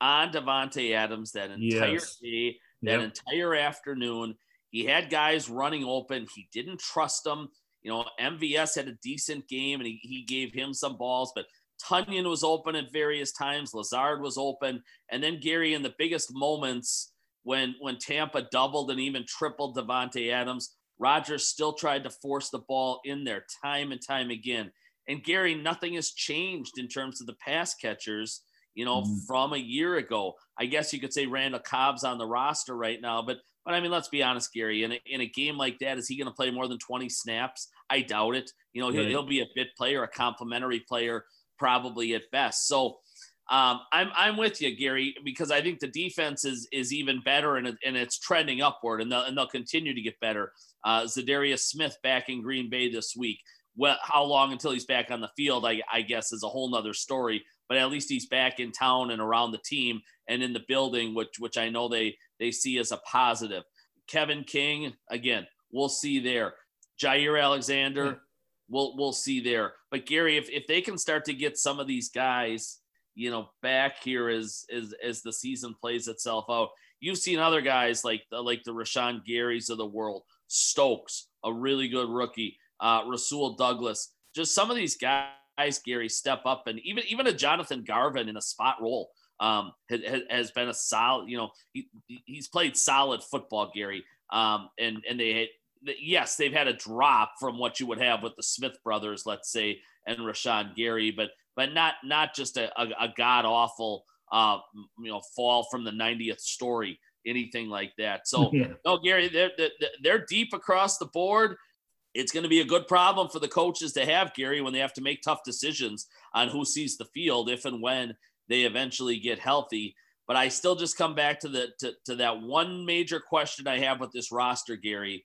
on Davante Adams that entire yes. day, that yep. entire afternoon he had guys running open. He didn't trust them. You know, MVS had a decent game and he, he gave him some balls, but Tonyan was open at various times. Lazard was open. And then Gary, in the biggest moments when when Tampa doubled and even tripled Davante Adams, Rodgers still tried to force the ball in there time and time again. And Gary, nothing has changed in terms of the pass catchers, you know, mm. from a year ago. I guess you could say Randall Cobb's on the roster right now, but but I mean, let's be honest, Gary. In a, in a game like that, is he going to play more than 20 snaps? I doubt it. You know, he'll, he'll be a bit player, a complimentary player, probably at best. So um, I'm I'm with you, Gary, because I think the defense is is even better and, and it's trending upward, and they'll, and they'll continue to get better. Uh, Za'Darius Smith back in Green Bay this week. Well, how long until he's back on the field? I, I guess is a whole nother story. But at least he's back in town and around the team and in the building, which which I know they they see as a positive. Kevin King, again, we'll see there. Jaire Alexander, we'll we'll see there. But Gary, if, if they can start to get some of these guys, you know, back here as as as the season plays itself out, you've seen other guys like the, like the Rashan Garys of the world, Stokes, a really good rookie, uh, Rasul Douglas, just some of these guys, Gary, step up, and even even a Jonathan Garvin in a spot role um, has, has been a solid. You know, he, he's played solid football, Gary. Um, and and they had, yes, they've had a drop from what you would have with the Smith brothers, let's say, and Rashan Gary, but but not not just a, a, a god awful uh, you know fall from the 90th story, anything like that. So yeah. no, Gary, they're they're deep across the board. It's going to be a good problem for the coaches to have Gary when they have to make tough decisions on who sees the field if and when they eventually get healthy. But I still just come back to the to, to that one major question I have with this roster, Gary.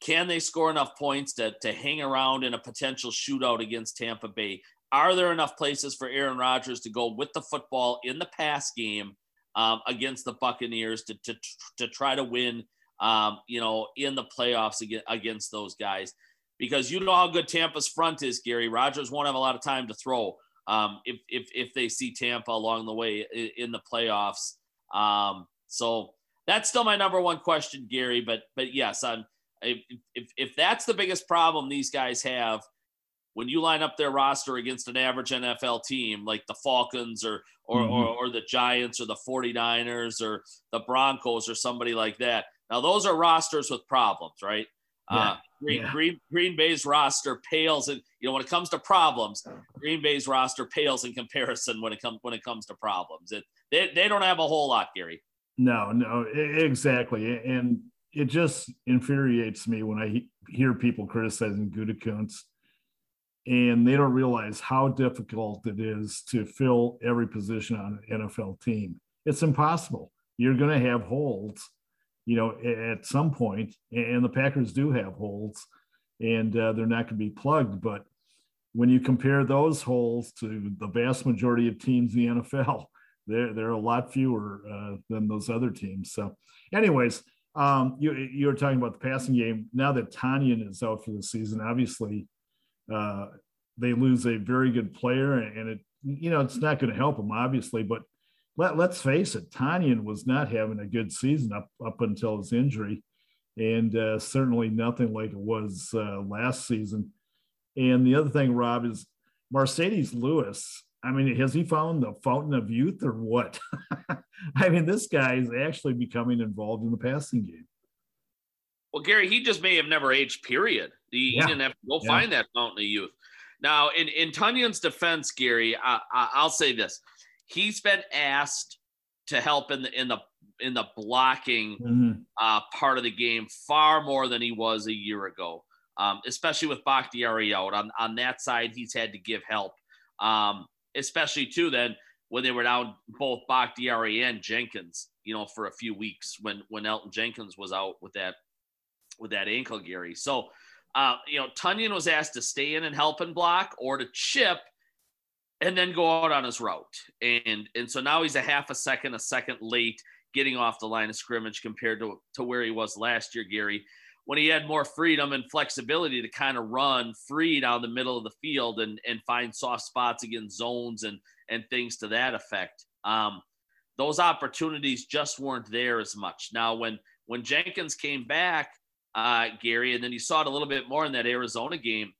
Can they score enough points to, to hang around in a potential shootout against Tampa Bay? Are there enough places for Aaron Rodgers to go with the football in the pass game um, against the Buccaneers to, to, to try to win, um, you know, in the playoffs against those guys? Because you know how good Tampa's front is, Gary. Rodgers won't have a lot of time to throw um, if, if, if they see Tampa along the way in the playoffs. Um, so that's still my number one question, Gary. But but yes, I'm if, if, if that's the biggest problem these guys have, when you line up their roster against an average NFL team like the Falcons or or, mm-hmm. or, or, the Giants or the 49ers or the Broncos or somebody like that. Now, those are rosters with problems, right? Yeah. Uh, Green, yeah. Green, Green Bay's roster pales, and you know when it comes to problems, Green Bay's roster pales in comparison when it comes when it comes to problems. It, they they don't have a whole lot, Gary. No, no, exactly, and it just infuriates me when I hear people criticizing Gutekunst and they don't realize how difficult it is to fill every position on an NFL team. It's impossible. You're going to have holes, you know, at some point, and the Packers do have holes, and uh, they're not going to be plugged. But when you compare those holes to the vast majority of teams in the NFL, they're, they're a lot fewer uh, than those other teams. So, anyways, um, you you were talking about the passing game. Now that Tonyan is out for the season, obviously uh, they lose a very good player, and it you know it's not going to help them obviously. But let let's face it, Tonyan was not having a good season up up until his injury, and uh, certainly nothing like it was uh, last season. And the other thing, Rob, is Marcedes Lewis. I mean, has he found the fountain of youth or what? I mean, this guy is actually becoming involved in the passing game. Well, Gary, he just may have never aged, period. He, yeah. he didn't have to go yeah. find that fountain of youth. Now, in, in Tonyan's defense, Gary, I, I, will say this: he's been asked to help in the in the in the blocking mm-hmm. uh, part of the game far more than he was a year ago. Um, especially with Bakhtiari out on on that side, he's had to give help. Um, especially too then when they were down both Bakhtiari and Jenkins, you know, for a few weeks when when Elgton Jenkins was out with that with that ankle, Gary. So uh, you know, Tonyan was asked to stay in and help and block or to chip and then go out on his route. And and so now he's a half a second, a second late getting off the line of scrimmage compared to, to where he was last year, Gary, when he had more freedom and flexibility to kind of run free down the middle of the field and, and find soft spots against zones and, and things to that effect. Um, those opportunities just weren't there as much. Now, when when Jenkins came back, uh, Gary, and then you saw it a little bit more in that Arizona game.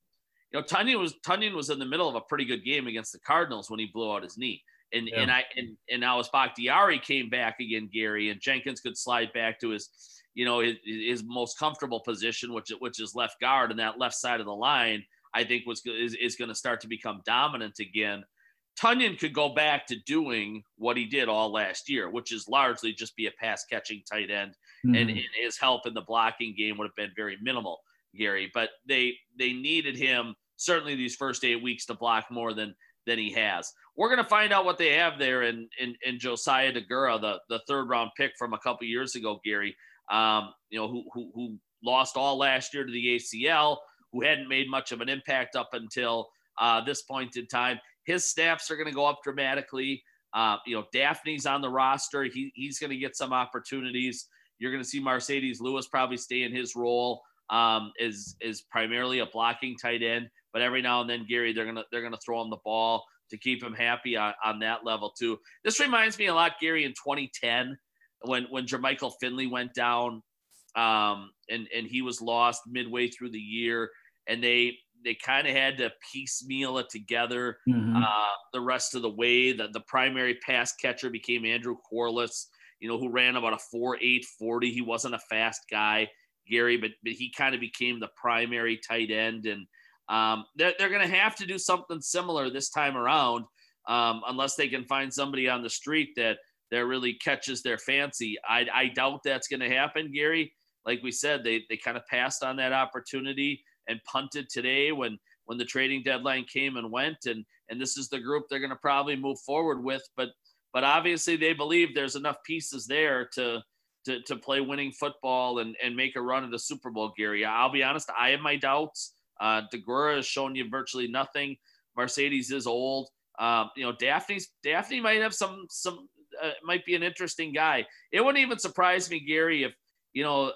You know, Tonyan was Tonyan was in the middle of a pretty good game against the Cardinals when he blew out his knee. And yeah. and I and, and now as Bakhtiari came back again, Gary, and Jenkins could slide back to his, you know, his, his most comfortable position, which which is left guard, and that left side of the line, I think was is, is going to start to become dominant again. Tonyan could go back to doing what he did all last year, which is largely just be a pass catching tight end, mm-hmm. and, and, his help in the blocking game would have been very minimal, Gary. But they they needed him certainly these first eight weeks to block more than than he has. We're gonna find out what they have there in in, in Josiah Deguara, the the third round pick from a couple years ago, Gary. Um, you know who, who who lost all last year to the ACL, who hadn't made much of an impact up until uh, this point in time his snaps are going to go up dramatically. Uh, you know, Dafney's on the roster. He, he's going to get some opportunities. You're going to see Marcedes Lewis probably stay in his role um, is is primarily a blocking tight end. But every now and then, Gary, they're gonna they're gonna throw him the ball to keep him happy on, on that level too. This reminds me a lot, Gary, in 2010 when when Jermichael Finley went down um, and and he was lost midway through the year, and they they kind of had to piecemeal it together mm-hmm. uh, the rest of the way. The, the primary pass catcher became Andrew Quarless, you know, who ran about a 4 8 40. He wasn't a fast guy, Gary, but, but he kind of became the primary tight end. And um, they're, they're going to have to do something similar this time around, um, unless they can find somebody on the street that that really catches their fancy. I, I doubt that's going to happen, Gary. Like we said, they, they kind of passed on that opportunity and punted today when when the trading deadline came and went and and this is the group they're going to probably move forward with but but obviously they believe there's enough pieces there to to, to play winning football and, and make a run at the Super Bowl, Gary. I'll be honest, I have my doubts. Uh, Deguara has shown you virtually nothing. Marcedes is old. Um, you know, Dafney's Dafney might have some some uh, might be an interesting guy. It wouldn't even surprise me, Gary, if you know.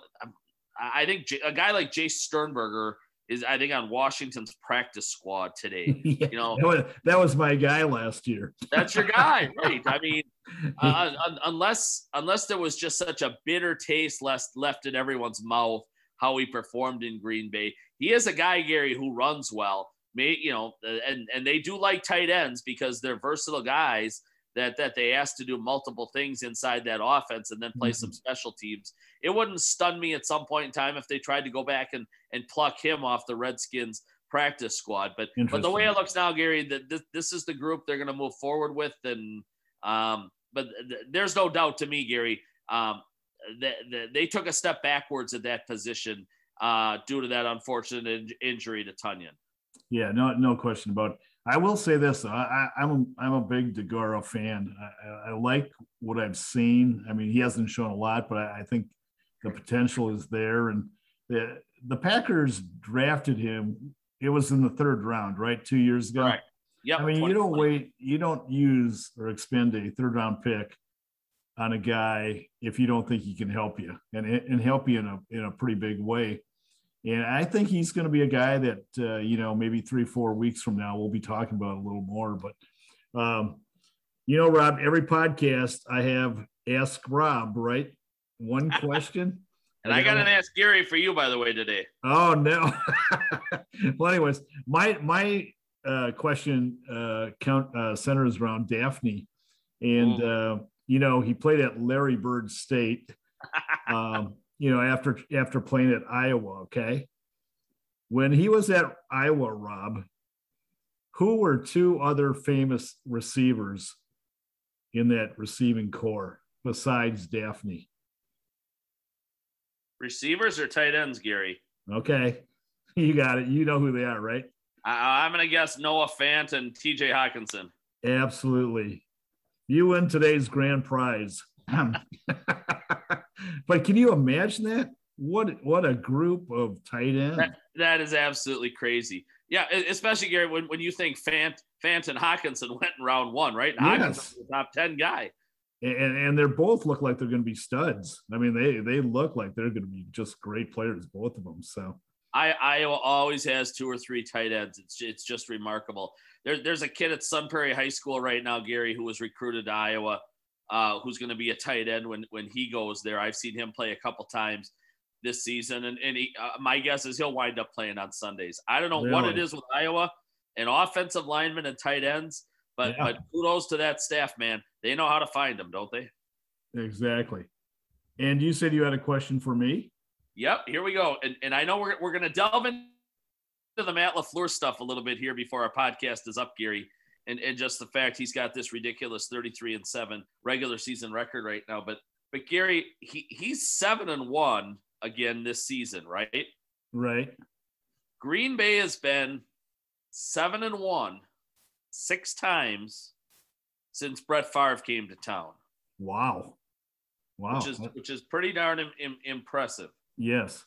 I think a guy like Jace Sternberger is I think on Washington's practice squad today. yeah, you know, that was, that was, my guy last year. that's your guy, right? I mean, uh, unless unless there was just such a bitter taste left left in everyone's mouth how he performed in Green Bay. He is a guy, Gary, who runs well. May you know, and and they do like tight ends because they're versatile guys that that they ask to do multiple things inside that offense and then play mm-hmm. some special teams. It wouldn't stun me at some point in time if they tried to go back and and pluck him off the Redskins practice squad. But but the way it looks now, Gary, that this, this is the group they're going to move forward with, and um, but th- there's no doubt to me, Gary, um, that, that they took a step backwards at that position uh, due to that unfortunate in- injury to Tonyan. Yeah, no, no question about. It. I will say this: I, am a, I'm a big Deguara fan. I, I, like what I've seen. I mean, he hasn't shown a lot, but I, I think the potential is there. And the the Packers drafted him. It was in the third round, right? Two years ago. Right. Yeah. I mean, you don't wait. You don't use or expend a third round pick on a guy if you don't think he can help you and and help you in a in a pretty big way. And I think he's going to be a guy that, uh, you know, maybe three, four weeks from now, we'll be talking about a little more. But, um, you know, Rob, every podcast I have Ask Rob, right? One question. and I got an Ask Gary for you, by the way, today. Oh, no. well, anyways, my, my uh, question uh, count uh, centers around Dafney, And, uh, you know, he played at Larry Bird State. Um, you know, after after playing at Iowa, okay? When he was at Iowa, Rob, who were two other famous receivers in that receiving corps besides Dafney? Receivers or tight ends, Gary? Okay. You got it. You know who they are, right? I, am going to guess Noah Fant and TJ Hockenson. Absolutely. You win today's grand prize. but can you imagine that? What what a group of tight ends. That, that is absolutely crazy. Yeah, especially Gary when, when you think Fant, Fant and Hockenson went in round one, right? And yes. the top ten guy. And and they're both look like they're going to be studs. I mean, they they look like they're going to be just great players, both of them. So I Iowa always has two or three tight ends. It's it's just remarkable. There, there's a kid at Sun Prairie High School right now, Gary, who was recruited to Iowa uh, who's going to be a tight end when when he goes there. I've seen him play a couple times this season, and and he, uh, my guess is he'll wind up playing on Sundays. I don't know really? what it is with Iowa and offensive linemen and tight ends, but yeah. but kudos to that staff, man. They know how to find them, don't they? Exactly. And you said you had a question for me. Yep, here we go. And and I know we're we're going to delve into the Matt LaFleur stuff a little bit here before our podcast is up, Gary. And, and just the fact he's got this ridiculous 33 and 7 regular season record right now. But but Gary he he's 7 and 1 again this season right? Right. Green Bay has been 7 and 1 six times since Brett Favre came to town. Wow. Wow. Which is which is pretty darn Im- Im- impressive yes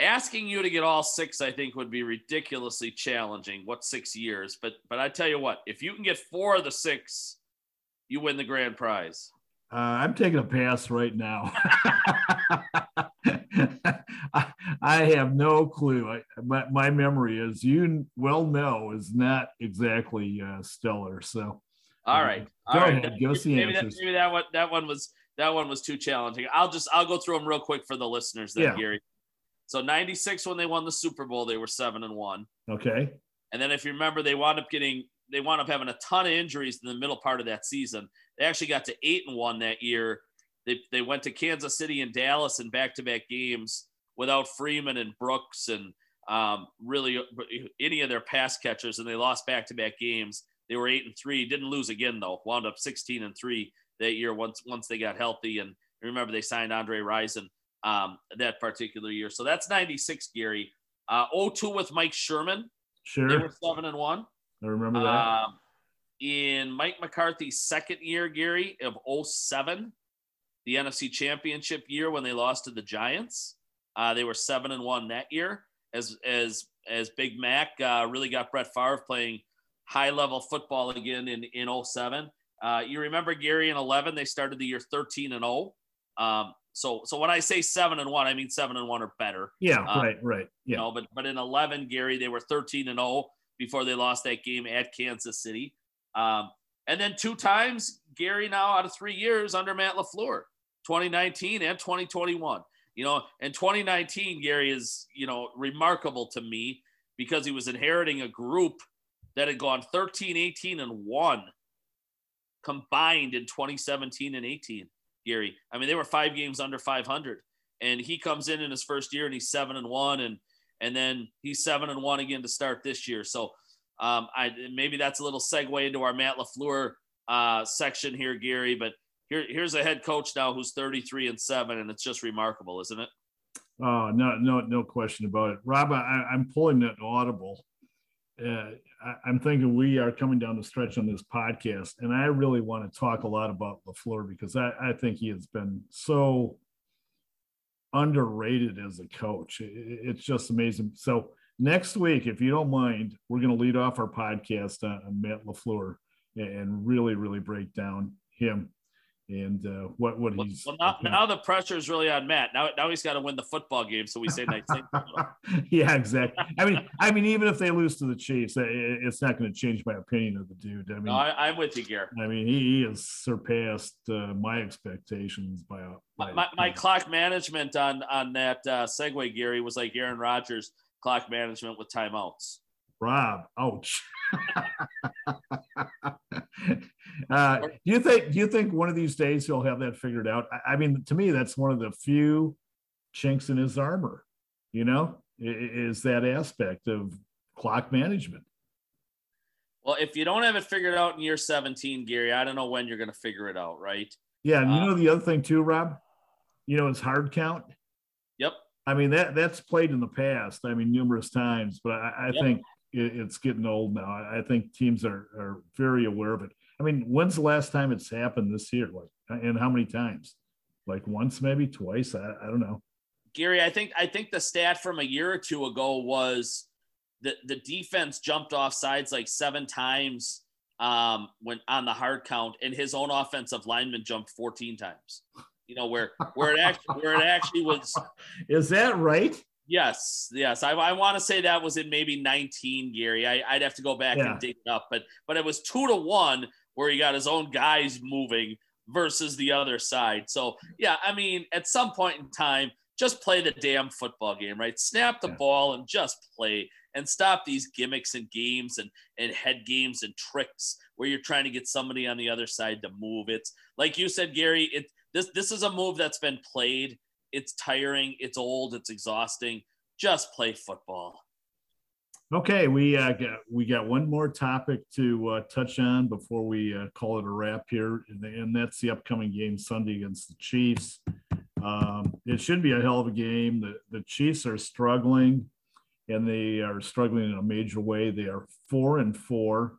asking you to get all six, I think, would be ridiculously challenging. What six years? But but I tell you what, if you can get four of the six, you win the grand prize. Uh, I'm taking a pass right now. I, I, have no clue. I, my, my memory, as you well know, is not exactly uh, stellar. So, all right, uh, go all ahead, right. give us the maybe answers. That, maybe that one that one was that one was too challenging. I'll just I'll go through them real quick for the listeners, then, yeah. Gary. So 96 when they won the Super Bowl, they were 7 and 1. Okay. And then if you remember they wound up getting they wound up having a ton of injuries in the middle part of that season. They actually got to 8 and 1 that year. They they went to Kansas City and Dallas in back-to-back games without Freeman and Brooks and um, really any of their pass catchers and they lost back-to-back games. They were 8 and 3, didn't lose again though. Wound up 16 and 3 that year once once they got healthy and remember they signed Andre Rison um, that particular year. So that's 96, Gary. Uh, 02 with Mike Sherman. Sure. They were 7 and 1. I remember that. Um, in Mike McCarthy's second year, Gary, of 07, the NFC Championship year when they lost to the Giants, uh, they were 7 and 1 that year. As, as, as Big Mac uh, really got Brett Favre playing high level football again in, in 07. Uh, you remember Gary in 11, they started the year 13 and 0. Um, so so when I say seven and one, I mean seven and one or better. Yeah, um, right, right. Yeah. You know, but but in eleven, Gary, they were thirteen and 0 before they lost that game at Kansas City. Um, and then two times, Gary, now out of three years under Matt LaFleur, 2019 and 2021. You know, and 2019, Gary is, you know, remarkable to me because he was inheriting a group that had gone 13, 18, and 1 combined in 2017 and 18, Gary. I mean, they were five games under 500. And he comes in in his first year and he's 7 and 1. And and then he's 7 and 1 again to start this year. So um, I maybe that's a little segue into our Matt LaFleur uh, section here, Gary. But here, here's a head coach now who's 33 and 7, and it's just remarkable, isn't it? Oh, no, no, no question about it. Rob, I, am pulling that audible. Uh, I, am thinking we are coming down the stretch on this podcast, and I really want to talk a lot about LaFleur because I, I think he has been so underrated as a coach. It, it's just amazing. So next week, if you don't mind, we're going to lead off our podcast on, on Matt LaFleur and really, really break down him and uh, what what well, he's. Well, now, now the pressure is really on Matt. Now, now he's got to win the football game, so we say nice things. yeah, exactly. I mean, I mean, even if they lose to the Chiefs, it's not going to change my opinion of the dude. I mean, no, I, am with you, Gary. I mean, he, he has surpassed uh, my expectations by a. By, my, my clock management on on that uh, segue, Gary, was like Aaron Rodgers clock management with timeouts. Rob, ouch. uh, do you think? Do you think one of these days he'll have that figured out? I, I, mean, to me, that's one of the few chinks in his armor. You know, is that aspect of clock management. Well, if you don't have it figured out in year 17, Gary, I don't know when you're going to figure it out, right? Yeah, and you know um, the other thing too, Rob. You know, it's hard count. Yep. I mean that that's played in the past. I mean numerous times, but I, I yep. think it's getting old now. I think teams are, are very aware of it. I mean, when's the last time it's happened this year? Like, and how many times? Like once, maybe twice. I, I don't know. Gary, I think I think the stat from a year or two ago was that the defense jumped off sides like seven times um, when on the hard count, and his own offensive lineman jumped 14 times. You know where where it actually where it actually was. Is that right? Yes, yes. I, I want to say that was in maybe 19, Gary. I, would have to go back yeah. and dig it up, but but it was two to one where he got his own guys moving versus the other side. So yeah, I mean, at some point in time, just play the damn football game, right? Snap the yeah. ball and just play and stop these gimmicks and games and and head games and tricks where you're trying to get somebody on the other side to move. It's like you said, Gary. It this this is a move that's been played it's tiring, it's old, it's exhausting. Just play football. Okay, we uh, got we got one more topic to uh, touch on before we uh, call it a wrap here, and, that's the upcoming game Sunday against the Chiefs. Um, it should be a hell of a game. The the Chiefs are struggling, and they are struggling in a major way. They are four and four.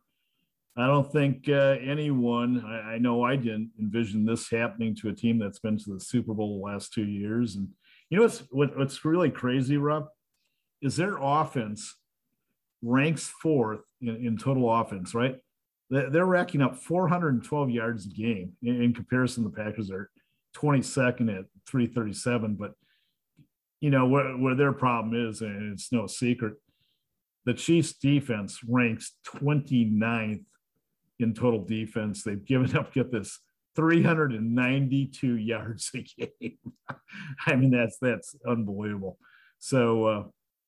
I don't think uh, anyone, I, I, know I didn't envision this happening to a team that's been to the Super Bowl the last two years. And you know what's what, what's really crazy, Rob, is their offense ranks fourth in, in total offense, right? They're racking up 412 yards a game in, in comparison. The Packers are 22nd at 337, but you know where, where their problem is, and it's no secret. The Chiefs defense ranks 29th in total defense. They've given up, get this, 392 yards a game. I mean, that's that's unbelievable. So uh,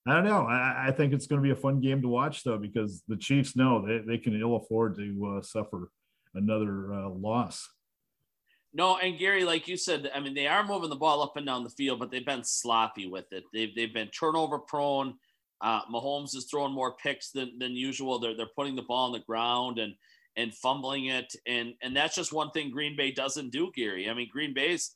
I don't know. I, I, think it's going to be a fun game to watch, though, because the Chiefs know they, they can ill afford to uh, suffer another uh, loss. No, and Gary, like you said, I mean, they are moving the ball up and down the field, but they've been sloppy with it. They've, they've been turnover prone. Uh, Mahomes is throwing more picks than, than usual. They're, they're putting the ball on the ground and – and fumbling it. And and that's just one thing Green Bay doesn't do, Gary. I mean, Green Bay's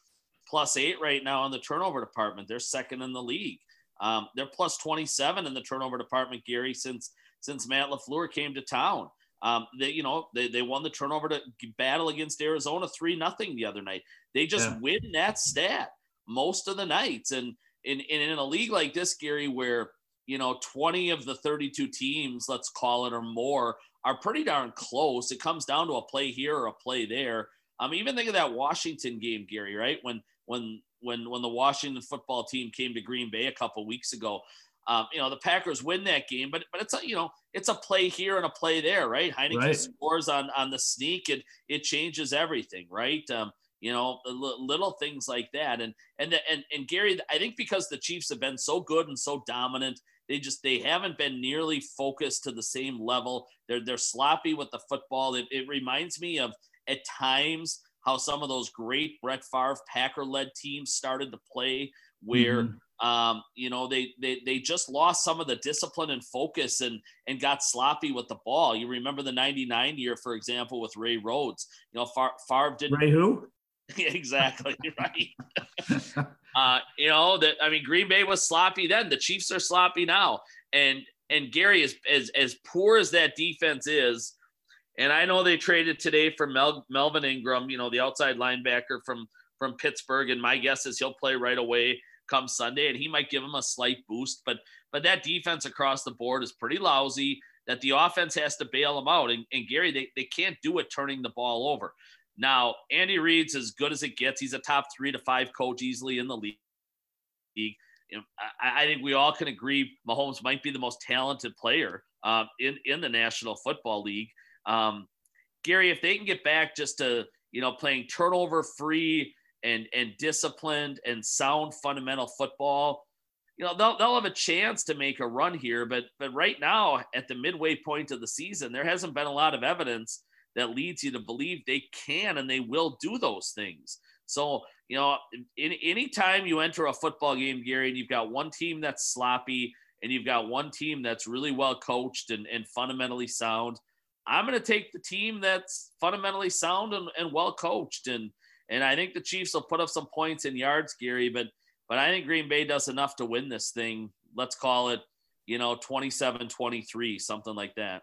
plus eight right now in the turnover department. They're second in the league. Um, they're plus 27 in the turnover department, Gary, since since Matt LaFleur came to town. Um, they, you know, they, they won the turnover to battle against Arizona three nothing the other night. They just yeah. win that stat most of the nights. And in, in, in a league like this, Gary, where, you know, 20 of the 32 teams, let's call it, or more are pretty darn close. It comes down to a play here or a play there. Um, even think of that Washington game, Gary, right? When when when when the Washington football team came to Green Bay a couple weeks ago. Um, you know, the Packers win that game, but but it's a you know, it's a play here and a play there, right? Heinicke right. scores on on the sneak and it changes everything, right? Um, you know, little things like that. And and the, and and Gary, I think because the Chiefs have been so good and so dominant, they just they haven't been nearly focused to the same level. They're they're sloppy with the football. It, it reminds me of at times how some of those great Brett Favre Packer led teams started to play, where mm-hmm. um, you know they, they they just lost some of the discipline and focus and and got sloppy with the ball. You remember the '99 year, for example, with Ray Rhodes. You know, Favre didn't. Ray who? exactly right. uh, you know that I mean, Green Bay was sloppy then. The Chiefs are sloppy now, and and Gary is as as poor as that defense is and I know they traded today for Mel, Melvin Ingram, you know, the outside linebacker from from Pittsburgh, and my guess is he'll play right away come Sunday, and he might give him a slight boost. But but that defense across the board is pretty lousy. That the offense has to bail them out, and, and Gary, they, they can't do it turning the ball over. Now, Andy Reid's as good as it gets. He's a top three to five coach easily in the league. I, I think we all can agree Mahomes might be the most talented player uh, in in the National Football League. Um, Gary, if they can get back just to you know playing turnover free and and disciplined and sound fundamental football, you know they'll they'll have a chance to make a run here. But but right now at the midway point of the season, there hasn't been a lot of evidence that leads you to believe they can and they will do those things. So, you know, in, anytime you enter a football game, Gary, and you've got one team that's sloppy and you've got one team that's really well coached and, and fundamentally sound, I'm going to take the team that's fundamentally sound and, and well coached. And, and I think the Chiefs will put up some points in yards, Gary, but, but I think Green Bay does enough to win this thing. Let's call it, you know, 27 23, something like that.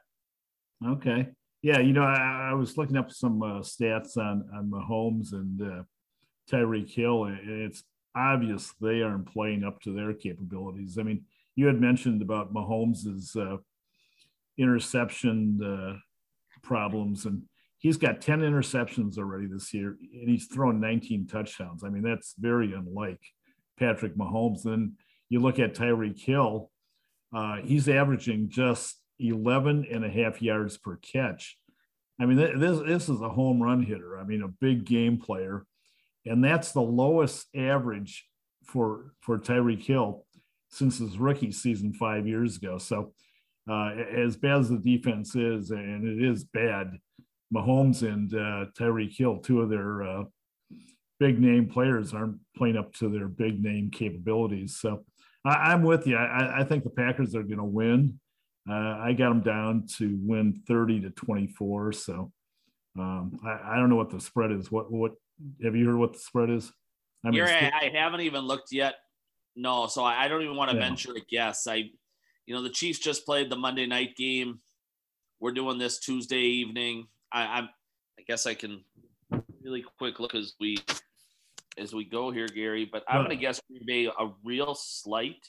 Okay. Yeah. You know, I, I was looking up some uh, stats on, on Mahomes and uh, Tyreek Hill, and it's obvious they aren't playing up to their capabilities. I mean, you had mentioned about Mahomes's uh, interception uh, problems. And he's got 10 interceptions already this year, and he's thrown 19 touchdowns. I mean, that's very unlike Patrick Mahomes. Then you look at Tyreek Hill, uh, he's averaging just 11 and a half yards per catch. I mean, this, this is a home run hitter. I mean, a big game player. And that's the lowest average for, for Tyreek Hill since his rookie season five years ago. So uh, as bad as the defense is, and it is bad, Mahomes and uh, Tyreek Hill, two of their uh, big name players, aren't playing up to their big name capabilities. So I, am with you. I, I, think the Packers are going to win. Uh, I got them down to win 30 to 24. So um, I, I, don't know what the spread is. What what have you heard what the spread is? I mean, I haven't even looked yet. No, so I don't even want to yeah. venture a guess. I you know, the Chiefs just played the Monday night game. We're doing this Tuesday evening. I, I'm, I guess I can really quick look as we as we go here, Gary. But I'm going to guess Green Bay a real slight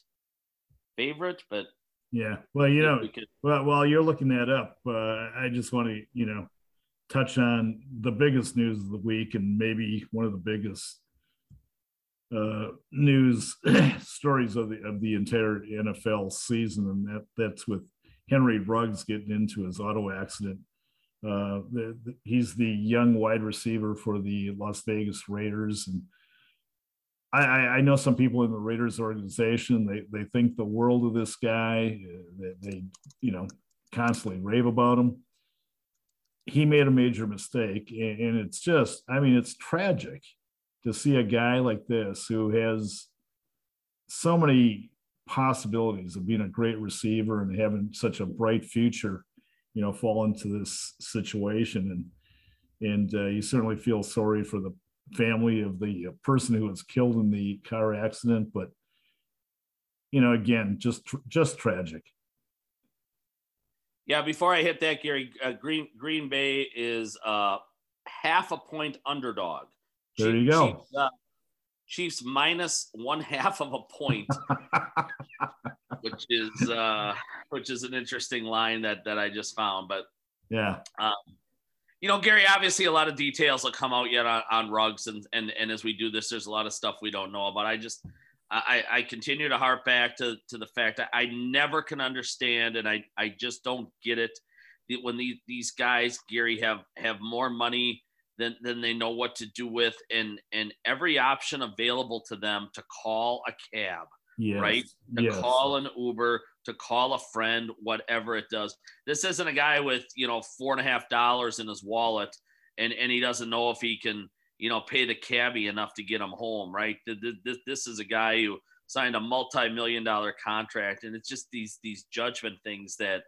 favorite, but yeah. Well, you know, we could, well, while you're looking that up, uh, I just want to, you know, touch on the biggest news of the week and maybe one of the biggest uh, news stories of the of the entire NFL season, and that that's with Henry Ruggs getting into his auto accident. Uh, the, the, he's the young wide receiver for the Las Vegas Raiders, and I, I, know some people in the Raiders organization. They they think the world of this guy. They, they you know constantly rave about him. He made a major mistake, and, and it's just I mean it's tragic to see a guy like this who has so many possibilities of being a great receiver and having such a bright future, you know, fall into this situation. And and uh, you certainly feel sorry for the family of the person who was killed in the car accident, but you know, again, just just tragic. Yeah, before I hit that, Gary, uh, Green Green Bay is uh, half a point underdog there you go. Chiefs, uh, Chiefs minus one half of a point, which is uh, which is an interesting line that that I just found. But yeah, um, you know, Gary, obviously a lot of details will come out yet on, on Ruggs, and and and as we do this, there's a lot of stuff we don't know about. I just I, I continue to harp back to, to the fact that I never can understand, and I, I just don't get it when these, these guys, Gary, have have more money then then they know what to do with and and every option available to them to call a cab yes. right to yes. call an uber to call a friend whatever it does this isn't a guy with you know four and a half dollars in his wallet and and he doesn't know if he can you know pay the cabbie enough to get him home right this, this is a guy who signed a multi-million dollar contract and it's just these these judgment things that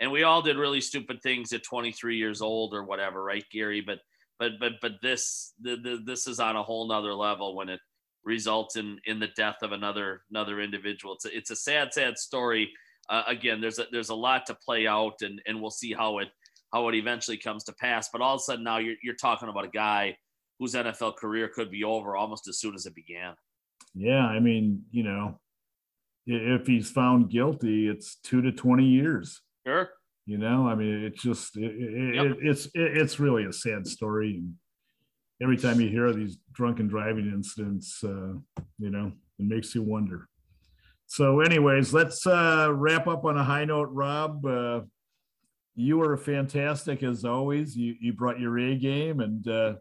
and we all did really stupid things at 23 years old or whatever right gary but but but but this the, the, this is on a whole nother level when it results in in the death of another another individual. It's a, it's a sad sad story. Uh, again there's a there's a lot to play out and and we'll see how it how it eventually comes to pass. But all of a sudden now you're, you're talking about a guy whose nfl career could be over almost as soon as it began. Yeah i mean you know if he's found guilty it's two to 20 years. Sure you know, I mean, it's just it, it, yep. it's it, it's really a sad story. And every time you hear these drunken driving incidents, uh, you know, it makes you wonder. So, anyways, let's uh, wrap up on a high note, Rob. Uh, you were fantastic as always. You you brought your A game, and uh,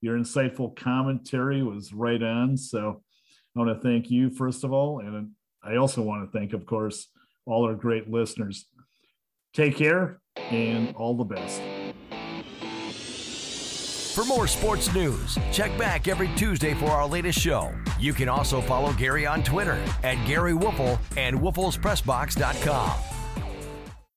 your insightful commentary was right on. So, I want to thank you first of all, and I also want to thank, of course, all our great listeners. Take care and all the best. For more sports news, check back every Tuesday for our latest show. You can also follow Gary on Twitter at Gary Woelfel and WoelfelsPressBox.com.